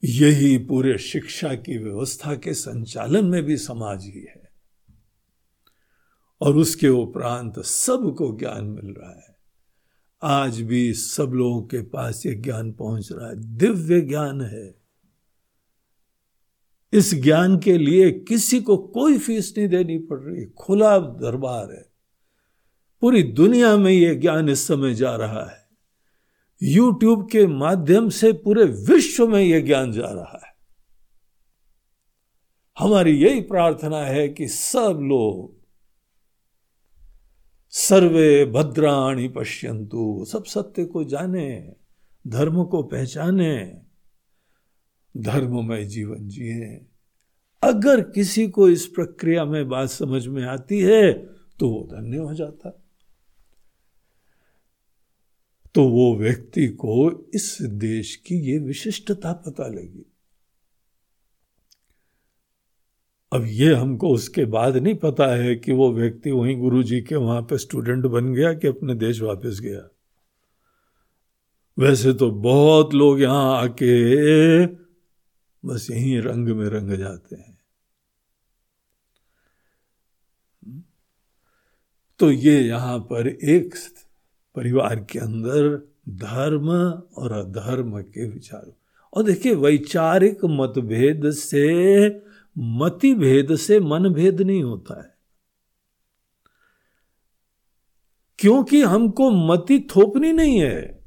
यही पूरे शिक्षा की व्यवस्था के संचालन में भी समाज ही है। और उसके उपरांत सबको ज्ञान मिल रहा है। आज भी सब लोगों के पास ये ज्ञान पहुँच रहा है। दिव्य ज्ञान है। इस ज्ञान के लिए किसी को कोई फ़ीस नहीं देनी पड़ रही। खुला दरबार है। पूरी दुनिया में यह ज्ञान इस समय जा रहा है। यूट्यूब के माध्यम से पूरे विश्व में यह ज्ञान जा रहा है। हमारी यही प्रार्थना है कि सब लोग सर्वे भद्राणी पश्यंतु सब सत्य को जाने, धर्म को पहचाने। धर्ममय जीवन जिए। अगर किसी को इस प्रक्रिया में बात समझ में आती है तो वो धन्य हो जाता। तो वो व्यक्ति को इस देश की ये विशिष्टता पता लगी। अब ये हमको उसके बाद नहीं पता है कि वो व्यक्ति वहीं गुरु जी के वहाँ पे स्टूडेंट बन गया कि अपने देश वापस गया। वैसे तो बहुत लोग यहाँ आके बस यहीं रंग में रंग जाते हैं। तो ये यहाँ पर एक परिवार के अंदर धर्म और अधर्म के विचार। और देखिए, वैचारिक मतभेद से मति भेद से मन भेद नहीं होता है। क्योंकि हमको मति थोपनी नहीं है।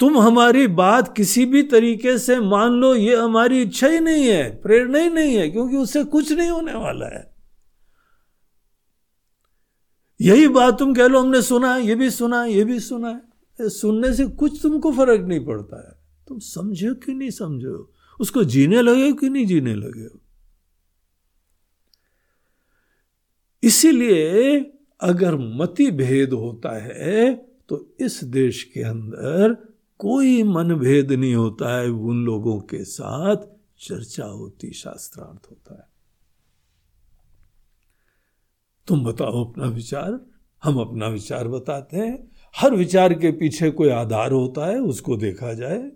तुम हमारी बात किसी भी तरीके से मान लो, ये हमारी इच्छा ही नहीं है, प्रेरणा ही नहीं है, क्योंकि उससे कुछ नहीं होने वाला है। यही बात तुम कह लो, हमने सुना है, ये भी सुना है, ये भी सुना है। सुनने से कुछ तुमको फ़र्क नहीं पड़ता है। तुम समझो कि नहीं समझो? उसको जीने लगे हो कि नहीं जीने लगे हो? इसीलिए अगर मति भेद होता है तो इस देश के अंदर कोई मनभेद नहीं होता है। उन लोगों के साथ चर्चा होती, शास्त्रार्थ होता है। तुम बताओ अपना विचार। हम अपना विचार बताते हैं। हर विचार के पीछे कोई आधार होता है, उसको देखा जाए।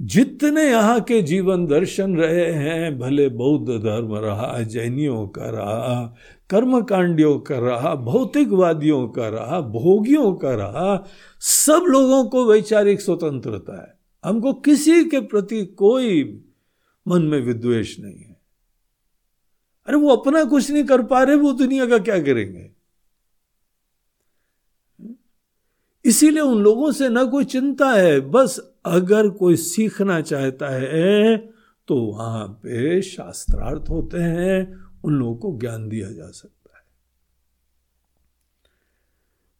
जितने यहाँ के जीवन दर्शन रहे हैं, भले बौद्ध धर्म रहा, जैनियों का रहा, कर्मकांडियों का रहा, भौतिकवादियों का रहा, भोगियों का रहा, सब लोगों को वैचारिक स्वतंत्रता है। हमको किसी के प्रति कोई मन में विद्वेष नहीं है। अरे वो अपना कुछ नहीं कर पा रहे, वो दुनिया का क्या करेंगे? इसीलिए उन लोगों से ना कोई चिंता है, बस अगर कोई सीखना चाहता है तो वहाँ पे शास्त्रार्थ होते हैं, उन लोगों को ज्ञान दिया जा सकता है।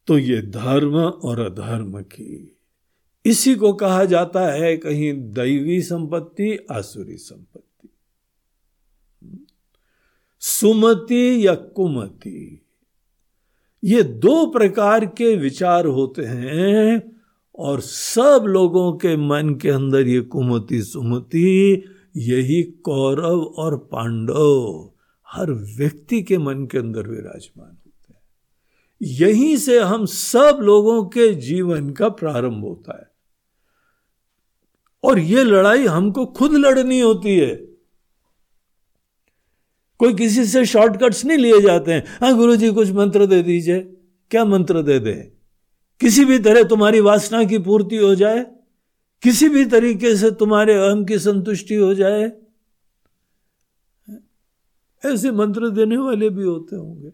तो ये धर्म और अधर्म की, इसी को कहा जाता है कहीं दैवी संपत्ति, आसुरी संपत्ति। सुमति या कुमति, ये दो प्रकार के विचार होते हैं और सब लोगों के मन के अंदर ये कुमति सुमति, यही कौरव और पांडव हर व्यक्ति के मन के अंदर विराजमान होते हैं। यहीं से हम सब लोगों के जीवन का प्रारंभ होता है। और ये लड़ाई हमको खुद लड़नी होती है। कोई किसी से शॉर्टकट्स नहीं लिए जाते हैं। हाँ गुरु जी कुछ मंत्र दे दीजिए। क्या मंत्र दे दे? किसी भी तरह तुम्हारी वासना की पूर्ति हो जाए, किसी भी तरीके से तुम्हारे अहम की संतुष्टि हो जाए, ऐसे मंत्र देने वाले भी होते होंगे।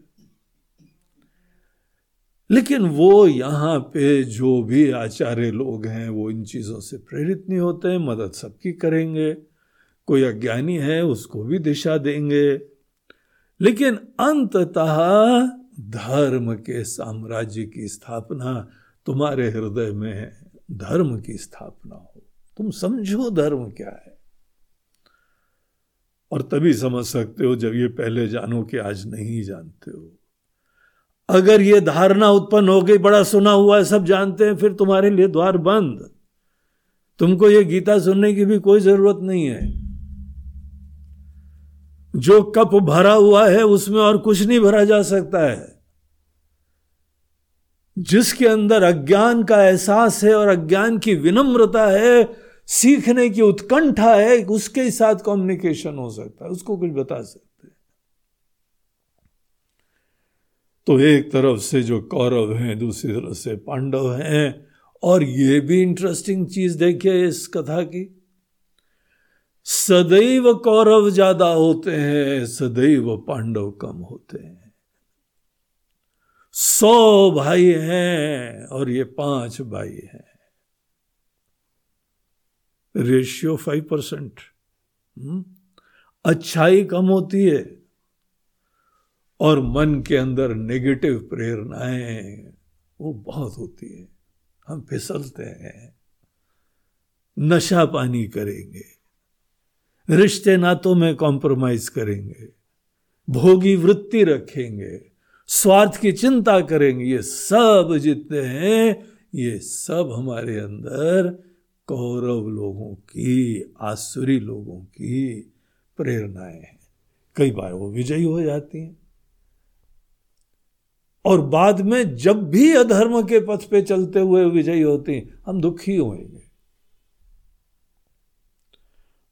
लेकिन वो यहाँ पे जो भी आचार्य लोग हैं, वो इन चीज़ों से प्रेरित नहीं होते हैं मदद सबकी करेंगे, कोई अज्ञानी है, उसको भी दिशा देंगे। लेकिन अंततः धर्म के साम्राज्य की स्थापना तुम्हारे हृदय में है। धर्म की स्थापना हो। तुम समझो धर्म क्या है। और तभी समझ सकते हो, जब ये पहले जानो कि आज नहीं जानते हो। अगर ये धारणा उत्पन्न हो गई, बड़ा सुना हुआ है, सब जानते हैं, फिर तुम्हारे लिए द्वार बंद। तुमको ये गीता सुनने की भी कोई ज़रूरत नहीं है। जो कप भरा हुआ है, उसमें और कुछ नहीं भरा जा सकता है। जिसके अंदर अज्ञान का एहसास है और अज्ञान की विनम्रता है, सीखने की उत्कंठा है, उसके साथ कम्युनिकेशन हो सकता है। उसको कुछ बता सकते हैं। तो एक तरफ़ से जो कौरव हैं, दूसरी तरफ़ से पांडव हैं, और ये भी इंटरेस्टिंग चीज़ देखिए इस कथा की। सदैव कौरव ज़्यादा होते हैं, सदैव पांडव कम होते हैं। सौ भाई हैं और ये पाँच भाई हैं। Ratio five percent. अच्छाई कम होती है और मन के अंदर नेगेटिव प्रेरणाएँ, वो बहुत होती है। हम फिसलते हैं। नशा पानी करेंगे। रिश्ते नातों में कॉम्प्रोमाइज करेंगे, भोगी वृत्ति रखेंगे, स्वार्थ की चिंता करेंगे। ये सब जितने हैं, ये सब हमारे अंदर कौरव लोगों की, आसुरी लोगों की प्रेरणाएँ हैं। कई बार वो विजयी हो जाती हैं। और बाद में जब भी अधर्म के पथ पे चलते हुए विजयी होते हैं, हम दुखी होंगे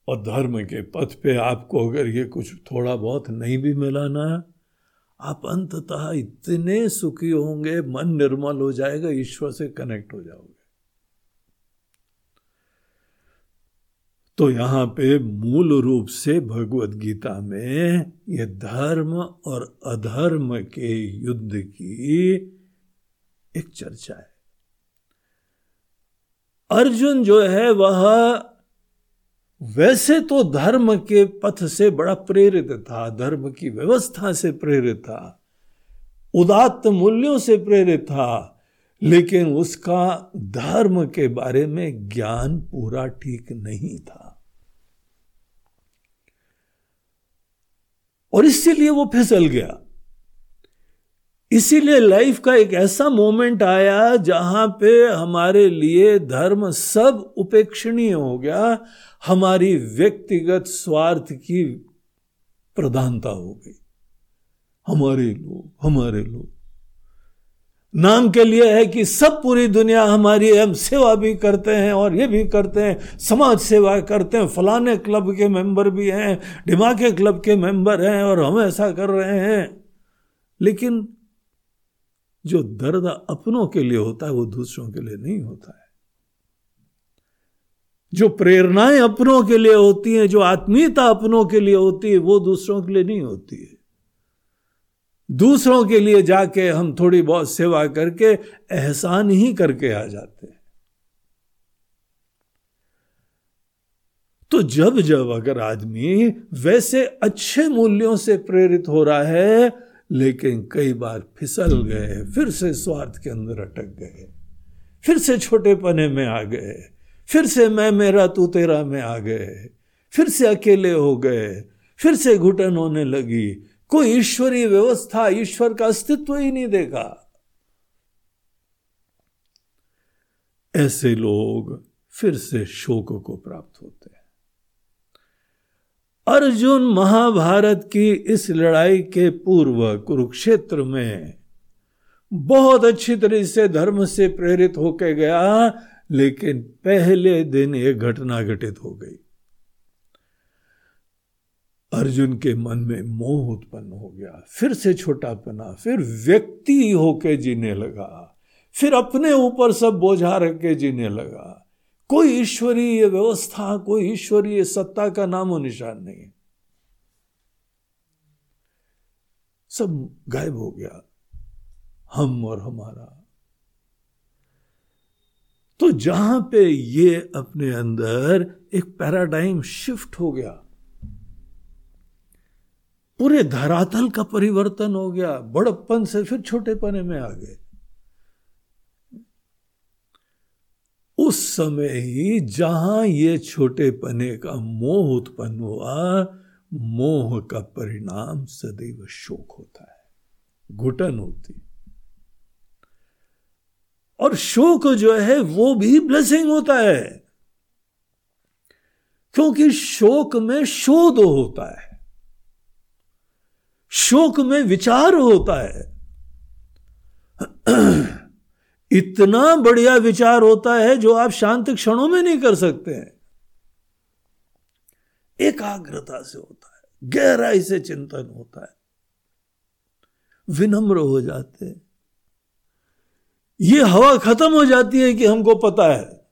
और धर्म के पथ पे आपको अगर ये कुछ थोड़ा बहुत नहीं भी मिला ना, आप अंततः इतने सुखी होंगे, मन निर्मल हो जाएगा, ईश्वर से कनेक्ट हो जाओगे। तो यहाँ पे मूल रूप से भगवत गीता में ये धर्म और अधर्म के युद्ध की एक चर्चा है। अर्जुन जो है, वह वैसे तो धर्म के पथ से बड़ा प्रेरित था, धर्म की व्यवस्था से प्रेरित था, उदात्त मूल्यों से प्रेरित था, लेकिन उसका धर्म के बारे में ज्ञान पूरा ठीक नहीं था। और इसीलिए वो फिसल गया। इसीलिए लाइफ का एक ऐसा मोमेंट आया जहाँ पे हमारे लिए धर्म सब उपेक्षणीय हो गया, हमारी व्यक्तिगत स्वार्थ की प्रधानता हो गई। हमारे लोग हमारे लोग। नाम के लिए है कि सब पूरी दुनिया हमारी हम सेवा भी करते हैं और ये भी करते हैं, समाज सेवा करते हैं, फलाने क्लब के मेंबर भी हैं ढिमाके क्लब के मेंबर हैं और हम ऐसा कर रहे हैं। लेकिन जो दर्द अपनों के लिए होता है, वो दूसरों के लिए नहीं होता है। जो प्रेरणाएँ अपनों के लिए होती हैं, जो आत्मीयता अपनों के लिए होती है, वो दूसरों के लिए नहीं होती है। दूसरों के लिए जाके हम थोड़ी बहुत सेवा करके एहसान ही करके आ जाते हैं। तो जब जब अगर आदमी वैसे अच्छे मूल्यों से प्रेरित हो रहा है लेकिन कई बार फिसल गए, फिर से स्वार्थ के अंदर अटक गए, फिर से छोटे पने में आ गए, फिर से मैं मेरा, तू तेरा में आ गए, फिर से अकेले हो गए, फिर से घुटन होने लगी। कोई ईश्वरीय व्यवस्था ईश्वर का अस्तित्व ही नहीं देखा। ऐसे लोग फिर से शोक को प्राप्त होते हैं। अर्जुन महाभारत की इस लड़ाई के पूर्व कुरुक्षेत्र में बहुत अच्छी तरह से धर्म से प्रेरित होकर गया, लेकिन पहले दिन एक घटना घटित हो गई। अर्जुन के मन में मोह उत्पन्न हो गया, फिर से छोटापना, फिर व्यक्ति होके जीने लगा, फिर अपने ऊपर सब बोझा रख के जीने लगा। कोई ईश्वरीय व्यवस्था, कोई ईश्वरीय सत्ता का नामो निशान नहीं सब गायब हो गया, हम और हमारा। तो जहाँ पे ये अपने अंदर एक पैराडाइम शिफ्ट हो गया, पूरे धरातल का परिवर्तन हो गया, बड़प्पन से फिर छोटेपने में आ गए। उस समय ही जहाँ ये छोटे पने का मोह उत्पन्न हुआ, मोह का परिणाम सदैव शोक होता है, घुटन होती और शोक जो है, वो भी ब्लेसिंग होता है। क्योंकि शोक में शोध होता है। शोक में विचार होता है। इतना बढ़िया विचार होता है जो आप शांत क्षणों में नहीं कर सकते हैं। एकाग्रता से होता है, गहराई से चिंतन होता है। विनम्र हो जाते हैं। ये हवा खत्म हो जाती है कि हमको पता है।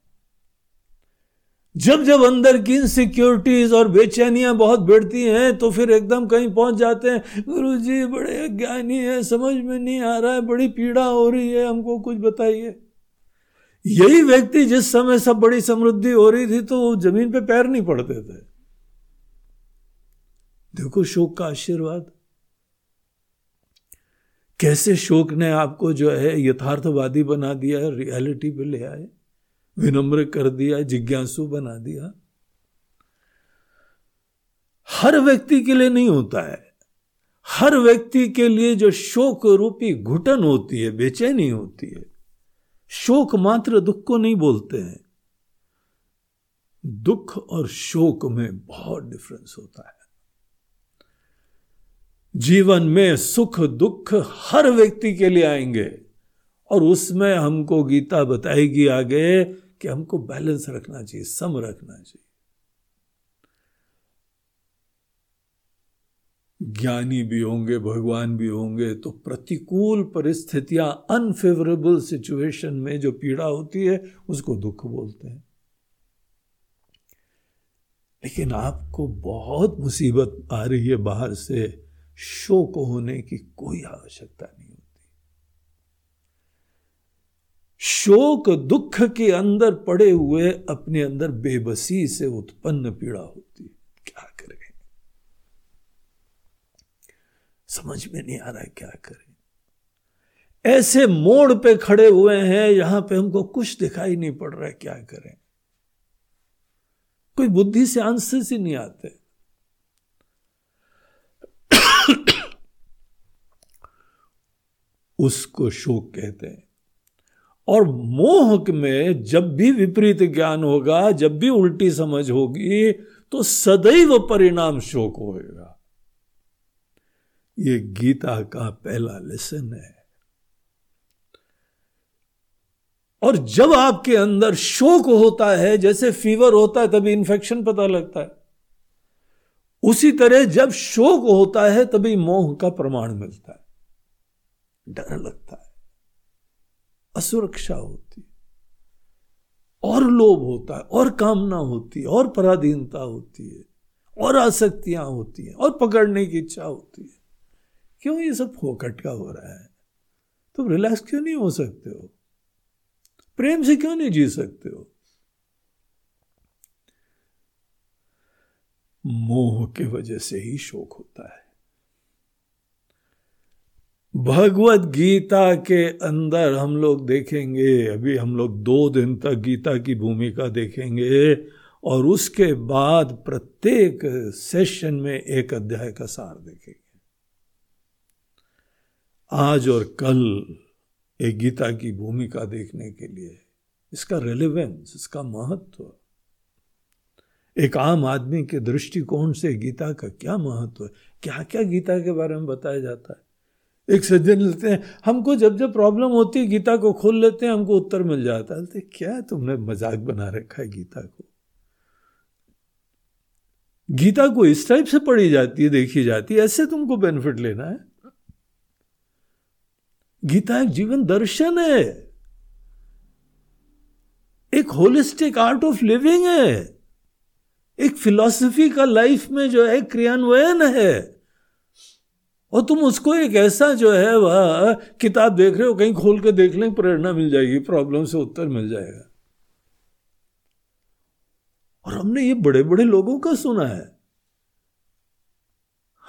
जब जब अंदर की इनसिक्योरिटीज और बेचैनियाँ बहुत बढ़ती हैं तो फिर एकदम कहीं पहुँच जाते हैं गुरु जी बड़े ज्ञानी है, समझ में नहीं आ रहा है, बड़ी पीड़ा हो रही है, हमको कुछ बताइए। यही व्यक्ति जिस समय सब बड़ी समृद्धि हो रही थी तो वो ज़मीन पे पैर नहीं पड़ते थे। देखो शोक का आशीर्वाद। कैसे शोक ने आपको जो है यथार्थवादी बना दिया रियलिटी पे ले आए? विनम्र कर दिया, जिज्ञासु बना दिया। हर व्यक्ति के लिए नहीं होता है। हर व्यक्ति के लिए जो शोक रूपी घुटन होती है, बेचैनी होती है, शोक मात्र दुख को नहीं बोलते हैं। दुख और शोक में बहुत डिफरेंस होता है। जीवन में सुख, दुख हर व्यक्ति के लिए आएँगे, और उसमें हमको गीता बताएगी आगे कि हमको बैलेंस रखना चाहिए, सम रखना चाहिए। ज्ञानी भी होंगे, भगवान भी होंगे तो प्रतिकूल परिस्थितियाँ अनफेवरेबल सिचुएशन में जो पीड़ा होती है, उसको दुख बोलते हैं। लेकिन आपको बहुत मुसीबत आ रही है बाहर से, शोक होने की कोई आवश्यकता नहीं। शोक दुख के अंदर पड़े हुए अपने अंदर बेबसी से उत्पन्न पीड़ा होती है। क्या करें? समझ में नहीं आ रहा है क्या करें? ऐसे मोड़ पे खड़े हुए हैं, यहाँ पे हमको कुछ दिखाई नहीं पड़ रहा है क्या करें? कोई बुद्धि से आंसर ही नहीं आते। उसको शोक कहते हैं। और मोह में जब भी विपरीत ज्ञान होगा, जब भी उल्टी समझ होगी तो सदैव परिणाम शोक होगा ये गीता का पहला लेसन है। और जब आपके अंदर शोक होता है, जैसे फीवर होता है, तभी इंफेक्शन पता लगता है। उसी तरह जब शोक होता है, तभी मोह का प्रमाण मिलता है। डर लगता है। असुरक्षा होती है। और लोभ होता है, और कामना होती है, और पराधीनता होती है, और आसक्तियाँ होती हैं, और पकड़ने की इच्छा होती है। क्यों ये सब फोकट का हो रहा है? तुम रिलैक्स क्यों नहीं हो सकते हो? प्रेम से क्यों नहीं जी सकते हो? मोह के वजह से ही शोक होता है। भगवत गीता के अंदर हम लोग देखेंगे, अभी हम लोग दो दिन तक गीता की भूमिका देखेंगे और उसके बाद प्रत्येक सेशन में एक अध्याय का सार देखेंगे। आज और कल एक गीता की भूमिका देखने के लिए इसका रेलिवेंस इसका महत्व। एक आम आदमी के दृष्टिकोण से गीता का क्या महत्व है? क्या क्या गीता के बारे में बताया जाता है? एक सज्जन लेते हैं। हमको जब जब प्रॉब्लम होती है, गीता को खोल लेते हैं, हमको उत्तर मिल जाता है। क्या तुमने मज़ाक बना रखा है गीता को? गीता को इस टाइप से पढ़ी जाती है, देखी जाती है। ऐसे तुमको बेनिफिट लेना है। गीता एक जीवन दर्शन है। एक होलिस्टिक आर्ट ऑफ़ लिविंग है। एक फिलॉसफी का लाइफ में जो है क्रियान्वयन है। और तुम उसको एक ऐसा जो है वह किताब देख रहे हो, कहीं खोल के देख लें, प्रेरणा मिल जाएगी, प्रॉब्लम से उत्तर मिल जाएगा। और हमने ये बड़े बड़े लोगों का सुना है।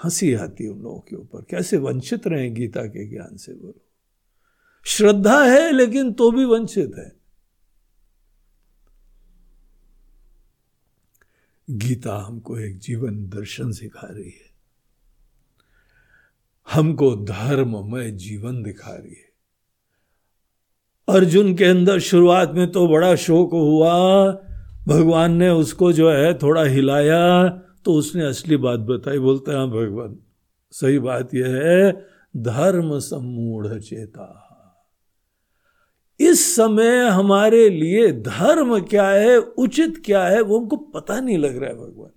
हँसी आती है उन लोगों के ऊपर। कैसे वंचित रहे गीता के ज्ञान से बोलो श्रद्धा है, लेकिन तो भी वंचित है। गीता हमको एक जीवन दर्शन सिखा रही है। हमको धर्ममय जीवन दिखा रही है। अर्जुन के अंदर शुरुआत में तो बड़ा शोक हुआ। भगवान ने उसको जो है थोड़ा हिलाया तो उसने असली बात बताई, बोलते हैं हाँ भगवान, सही बात यह है, धर्म सम्मूढ़ चेता। इस समय हमारे लिए धर्म क्या है, उचित क्या है, वो हमको पता नहीं लग रहा है भगवान।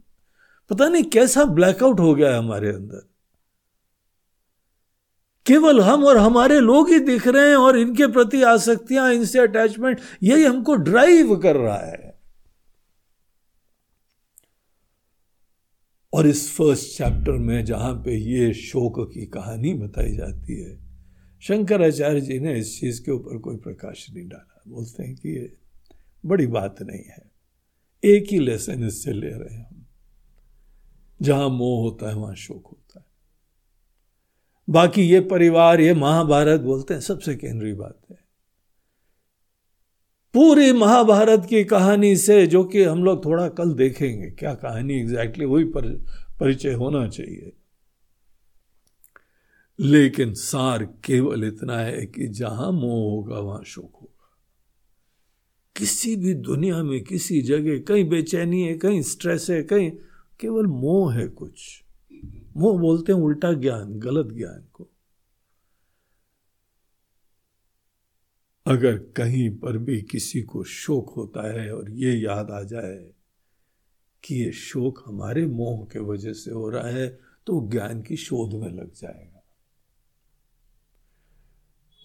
पता नहीं कैसा ब्लैकआउट हो गया है हमारे अंदर। केवल हम और हमारे लोग ही दिख रहे हैं और इनके प्रति आसक्तियाँ, इनसे अटैचमेंट यही हमको ड्राइव कर रहा है। और इस फ़र्स्ट चैप्टर में जहाँ पे ये शोक की कहानी बताई जाती है, शंकराचार्य जी ने इस चीज़ के ऊपर कोई प्रकाश नहीं डाला। बोलते हैं कि ये बड़ी बात नहीं है। एक ही लेसन इससे ले रहे हैं हम। जहाँ मोह होता है, वहाँ शोक होता है। बाकी ये परिवार ये महाभारत बोलते हैं सबसे केंद्रीय बात है। पूरी महाभारत की कहानी से जो कि हम लोग थोड़ा कल देखेंगे क्या कहानी एग्जैक्टली वही पर, परिचय होना चाहिए। लेकिन सार केवल इतना है कि जहाँ मोह होगा वहाँ शोक होगा। किसी भी दुनिया में किसी जगह कहीं बेचैनी है कहीं स्ट्रेस है कहीं केवल मोह है कुछ। मोह बोलते हैं उल्टा ज्ञान, गलत ज्ञान को। अगर कहीं पर भी किसी को शोक होता है और ये याद आ जाए कि ये शोक हमारे मोह के वजह से हो रहा है तो ज्ञान की शोध में लग जाएगा।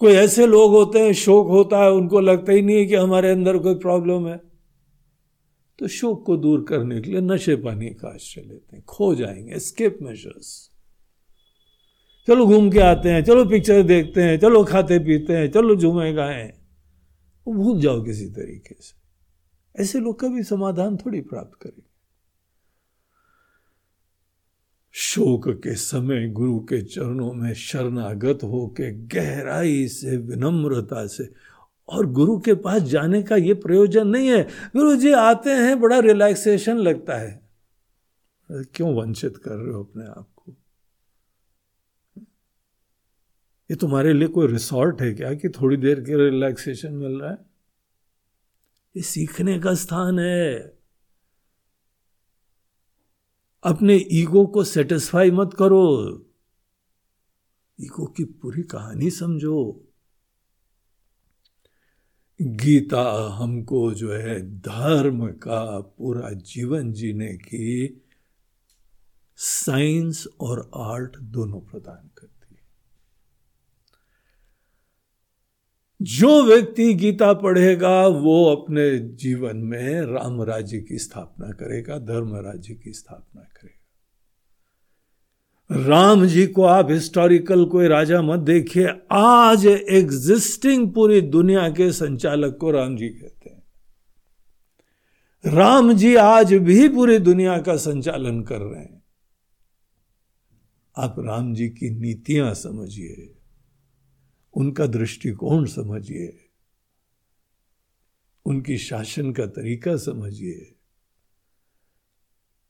कोई ऐसे लोग होते हैं, शोक होता है, उनको लगता ही नहीं है कि हमारे अंदर कोई प्रॉब्लम है। तो शोक को दूर करने के लिए नशे पानी का आश्रय लेते हैं, खो जाएँगे स्केप मेजर्स चलो घूम के आते हैं, चलो पिक्चर देखते हैं, चलो खाते पीते हैं, चलो झूमे गाए। भूल जाओ किसी तरीके से। ऐसे लोग का भी समाधान थोड़ी प्राप्त करेंगे। शोक के समय गुरु के चरणों में शरणागत होके गहराई से, विनम्रता से और गुरु के पास जाने का ये प्रयोजन नहीं है। गुरु जी आते हैं, बड़ा रिलैक्सेशन लगता है। क्यों वंचित कर रहे हो अपने आप को? ये तुम्हारे लिए कोई रिसोर्ट है क्या कि थोड़ी देर के रिलैक्सेशन मिल रहा है? ये सीखने का स्थान है। अपने ईगो को सेटिस्फाई मत करो। ईगो की पूरी कहानी समझो। गीता हमको जो है धर्म का पूरा जीवन जीने की साइंस और आर्ट दोनों प्रदान करती है। जो व्यक्ति गीता पढ़ेगा, वो अपने जीवन में राम राज्य की स्थापना करेगा, धर्म राज्य की स्थापना करेगा। राम जी को आप हिस्टोरिकल कोई राजा मत देखिए। आज एग्जिस्टिंग पूरी दुनिया के संचालक को राम जी कहते हैं। राम जी आज भी पूरी दुनिया का संचालन कर रहे हैं। आप राम जी की नीतियाँ समझिए। उनका दृष्टिकोण समझिए। उनकी शासन का तरीका समझिए।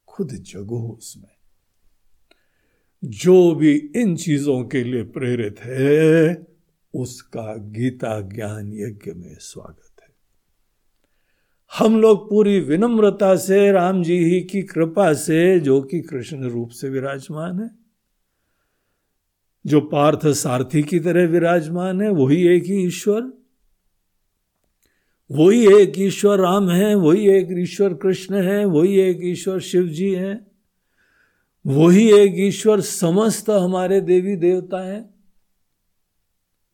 खुद जगो उसमें। जो भी इन चीज़ों के लिए प्रेरित है, उसका गीता ज्ञान यज्ञ में स्वागत है। हम लोग पूरी विनम्रता से, राम जी ही की कृपा से, जो कि कृष्ण रूप से विराजमान है, जो पार्थ सारथी की तरह विराजमान है, वही एक ही ईश्वर, वही एक ईश्वर राम है, वही एक ईश्वर कृष्ण है, वही एक ईश्वर शिव जी है। वही एक ईश्वर समस्त हमारे देवी देवता है।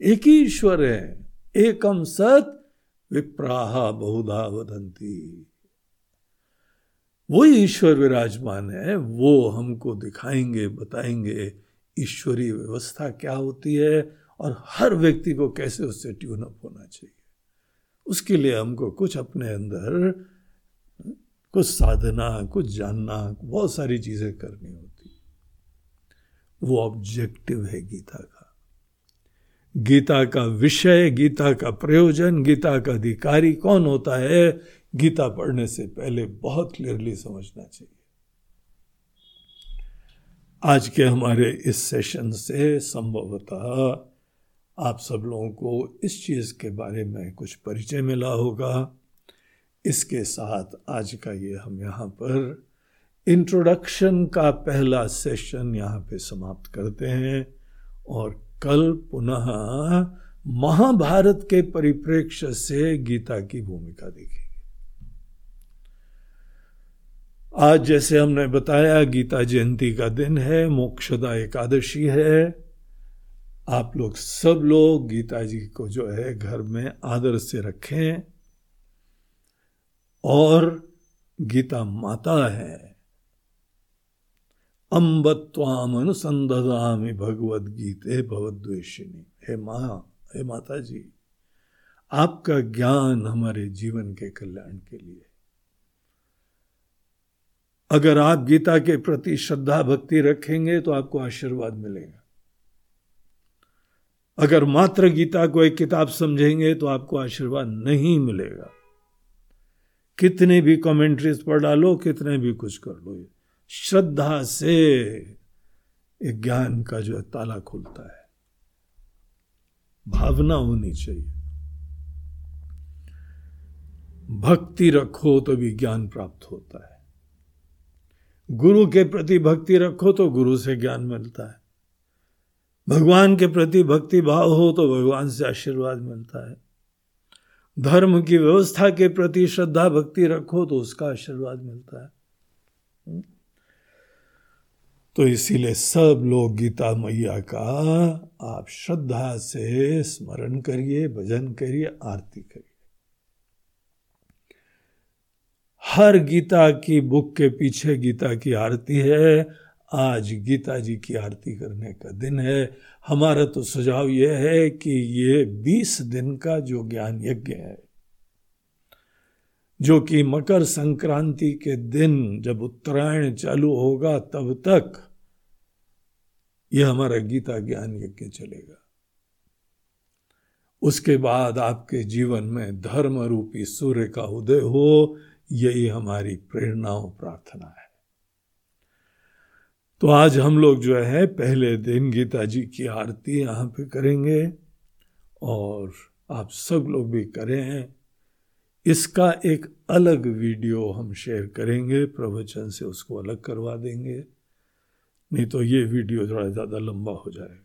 एक ही ईश्वर है, एकम सत, विप्राह बहुधा वदंती। वो ईश्वर विराजमान है, वो हमको दिखाएँगे, बताएँगे ईश्वरीय व्यवस्था क्या होती है और हर व्यक्ति को कैसे उससे ट्यून अप होना चाहिए। उसके लिए हमको कुछ अपने अंदर कुछ साधना, कुछ जानना, बहुत सारी चीज़ें करनी होती वो ऑब्जेक्टिव है गीता का। गीता का विषय, गीता का प्रयोजन, गीता का अधिकारी कौन होता है, गीता पढ़ने से पहले बहुत क्लियरली समझना चाहिए। आज के हमारे इस सेशन से संभवतः आप सब लोगों को इस चीज़ के बारे में कुछ परिचय मिला होगा। इसके साथ आज का ये हम यहाँ पर इंट्रोडक्शन का पहला सेशन यहाँ पे समाप्त करते हैं। और कल पुनः महाभारत के परिप्रेक्ष्य से गीता की भूमिका देखेंगे। आज जैसे हमने बताया, गीता जयंती का दिन है, मोक्षदा एकादशी है। आप लोग सब लोग गीता जी को जो है घर में आदर से रखें। और गीता माता है। अम्बत्वाम अनुसंधामी भगवद गीते भगवद्वेशिनी हे माँ, हे माता जी आपका ज्ञान हमारे जीवन के कल्याण के लिए। अगर आप गीता के प्रति श्रद्धा भक्ति रखेंगे तो आपको आशीर्वाद मिलेगा। अगर मात्र गीता को एक किताब समझेंगे तो आपको आशीर्वाद नहीं मिलेगा। कितने भी कमेंट्रीज पढ़ डालो, कितने भी कुछ कर लो श्रद्धा से एक ज्ञान का जो है ताला खुलता है। भावना होनी चाहिए। भक्ति रखो तो भी ज्ञान प्राप्त होता है। गुरु के प्रति भक्ति रखो तो गुरु से ज्ञान मिलता है। भगवान के प्रति भक्ति भाव हो तो भगवान से आशीर्वाद मिलता है। धर्म की व्यवस्था के प्रति श्रद्धा भक्ति रखो तो उसका आशीर्वाद मिलता है। तो इसीलिए सब लोग गीता मैया का आप श्रद्धा से स्मरण करिए, भजन करिए, आरती करिए। हर गीता की बुक के पीछे गीता की आरती है। आज गीता जी की आरती करने का दिन है। हमारा तो सुझाव यह है कि ये बीस दिन का जो ज्ञान यज्ञ है, जो कि मकर संक्रांति के दिन जब उत्तरायण चालू होगा तब तक यह हमारा गीता ज्ञान यज्ञ चलेगा। उसके बाद आपके जीवन में धर्म रूपी सूर्य का उदय हो, यही हमारी प्रेरणा और प्रार्थना है। तो आज हम लोग जो है, पहले दिन गीता जी की आरती यहाँ पे करेंगे और आप सब लोग भी करें। इसका एक अलग वीडियो हम शेयर करेंगे, प्रवचन से उसको अलग करवा देंगे, नहीं तो ये वीडियो थोड़ा ज़्यादा लंबा हो जाएगा।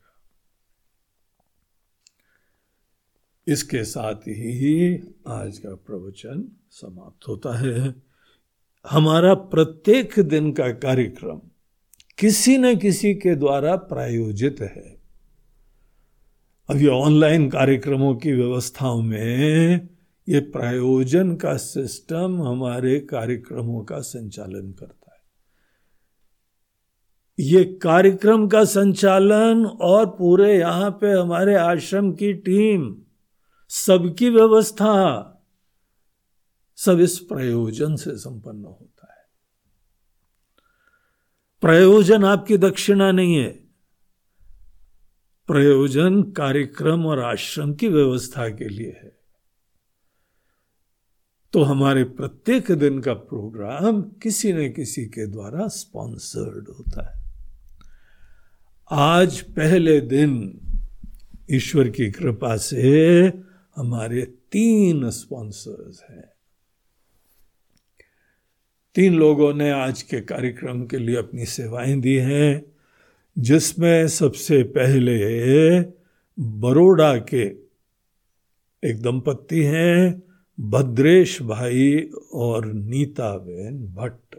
इसके साथ ही आज का प्रवचन समाप्त होता है। हमारा प्रत्येक दिन का कार्यक्रम किसी न किसी के द्वारा प्रायोजित है। अब ऑनलाइन कार्यक्रमों की व्यवस्थाओं में ये प्रायोजन का सिस्टम हमारे कार्यक्रमों का संचालन करता है। ये कार्यक्रम का संचालन और पूरे यहाँ पे हमारे आश्रम की टीम, सबकी व्यवस्था, सब इस प्रयोजन से संपन्न होता प्रयोजन आपकी दक्षिणा नहीं है। प्रयोजन कार्यक्रम और आश्रम की व्यवस्था के लिए है। तो हमारे प्रत्येक दिन का प्रोग्राम किसी न किसी के द्वारा स्पॉन्सर्ड होता है। आज पहले दिन ईश्वर की कृपा से हमारे तीन स्पॉन्सर्स हैं। तीन लोगों ने आज के कार्यक्रम के लिए अपनी सेवाएँ दी हैं, जिसमें सबसे पहले बड़ोड़ा के एक दंपत्ति हैं, भद्रेश भाई और नीता बहन भट्ट।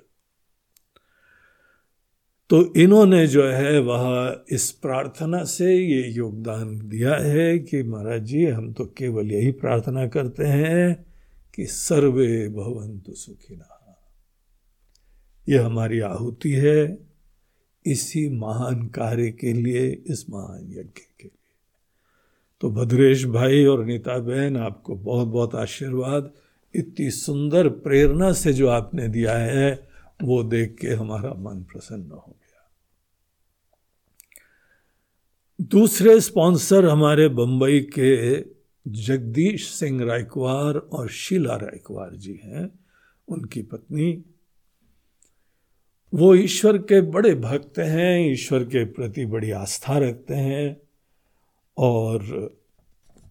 तो इन्होंने जो है, वह इस प्रार्थना से ये योगदान दिया है कि महाराज जी, हम तो केवल यही प्रार्थना करते हैं कि सर्वे भवंतु सुखिना यह हमारी आहुति है इसी महान कार्य के लिए, इस महान यज्ञ के लिए। तो भद्रेश भाई और नीता बहन, आपको बहुत बहुत आशीर्वाद। इतनी सुंदर प्रेरणा से जो आपने दिया है, वो देख के हमारा मन प्रसन्न हो गया। दूसरे स्पॉन्सर हमारे बंबई के जगदीश सिंह रायकवार और शीला रायकवार जी हैं। उनकी पत्नी वो ईश्वर के बड़े भक्त हैं, ईश्वर के प्रति बड़ी आस्था रखते हैं और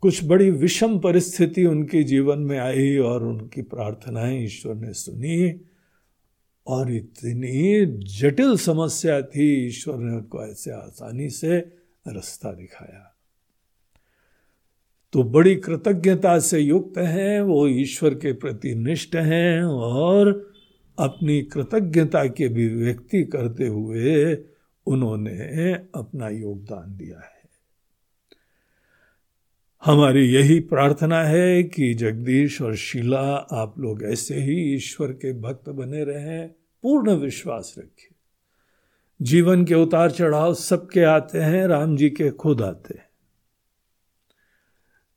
कुछ बड़ी विषम परिस्थिति उनके जीवन में आई और उनकी प्रार्थनाएँ ईश्वर ने सुनी और इतनी जटिल समस्या थी, ईश्वर ने उनको ऐसे आसानी से रास्ता दिखाया। तो बड़ी कृतज्ञता से युक्त हैं, वो ईश्वर के प्रति निष्ठ हैं और अपनी कृतज्ञता की अभिव्यक्ति करते हुए उन्होंने अपना योगदान दिया है। हमारी यही प्रार्थना है कि जगदीश और शीला आप लोग ऐसे ही ईश्वर के भक्त बने रहें, पूर्ण विश्वास रखें। जीवन के उतार चढ़ाव सबके आते हैं, राम जी के खुद आते हैं।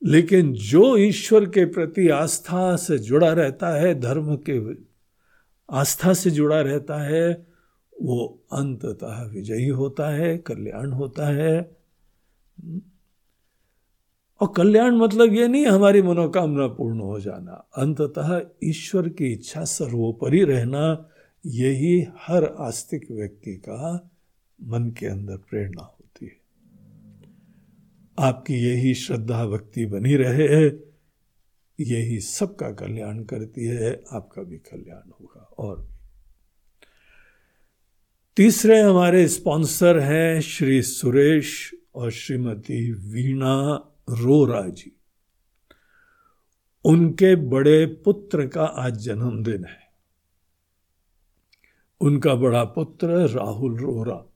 लेकिन जो ईश्वर के प्रति आस्था से जुड़ा रहता है, धर्म के आस्था से जुड़ा रहता है, वो अंततः विजयी होता है, कल्याण होता है। और कल्याण मतलब ये नहीं, हमारी मनोकामना पूर्ण हो जाना। अंततः ईश्वर की इच्छा सर्वोपरि रहना, यही हर आस्तिक व्यक्ति का मन के अंदर प्रेरणा होती है। आपकी यही श्रद्धा भक्ति बनी रहे, यही सबका कल्याण करती है, आपका भी कल्याण होगा। और तीसरे हमारे स्पॉन्सर हैं श्री सुरेश और श्रीमती वीणा रोरा जी। उनके बड़े पुत्र का आज जन्मदिन है। उनका बड़ा पुत्र राहुल रोरा।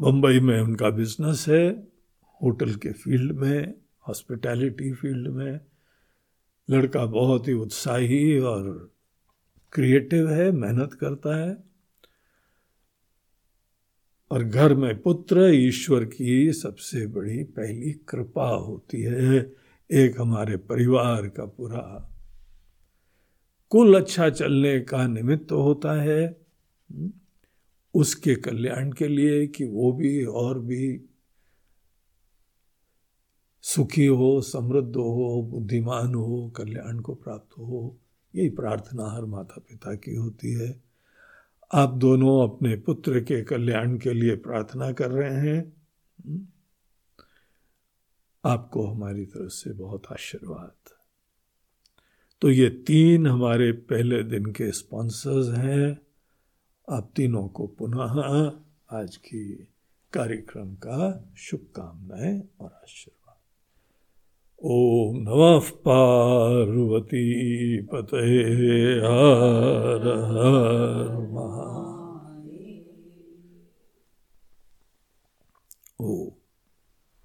मुंबई में उनका बिज़नेस है, होटल के फ़ील्ड में, हॉस्पिटैलिटी फ़ील्ड में। लड़का बहुत ही उत्साही और क्रिएटिव है, मेहनत करता है। और घर में पुत्र, ईश्वर की सबसे बड़ी पहली कृपा होती है एक हमारे परिवार का पूरा। कुल अच्छा चलने का निमित्त तो होता है उसके कल्याण के लिए कि वो भी और भी सुखी हो, समृद्ध हो, बुद्धिमान हो, कल्याण को प्राप्त हो। यही प्रार्थना हर माता पिता की होती है। आप दोनों अपने पुत्र के कल्याण के लिए प्रार्थना कर रहे हैं। आपको हमारी तरफ़ से बहुत आशीर्वाद। तो ये तीन हमारे पहले दिन के स्पॉन्सर्स हैं। आप तीनों को पुनः आज की कार्यक्रम का शुभकामनाएँ और आशीर्वाद। ॐ नमः पार्वती पते हर हर महा ओ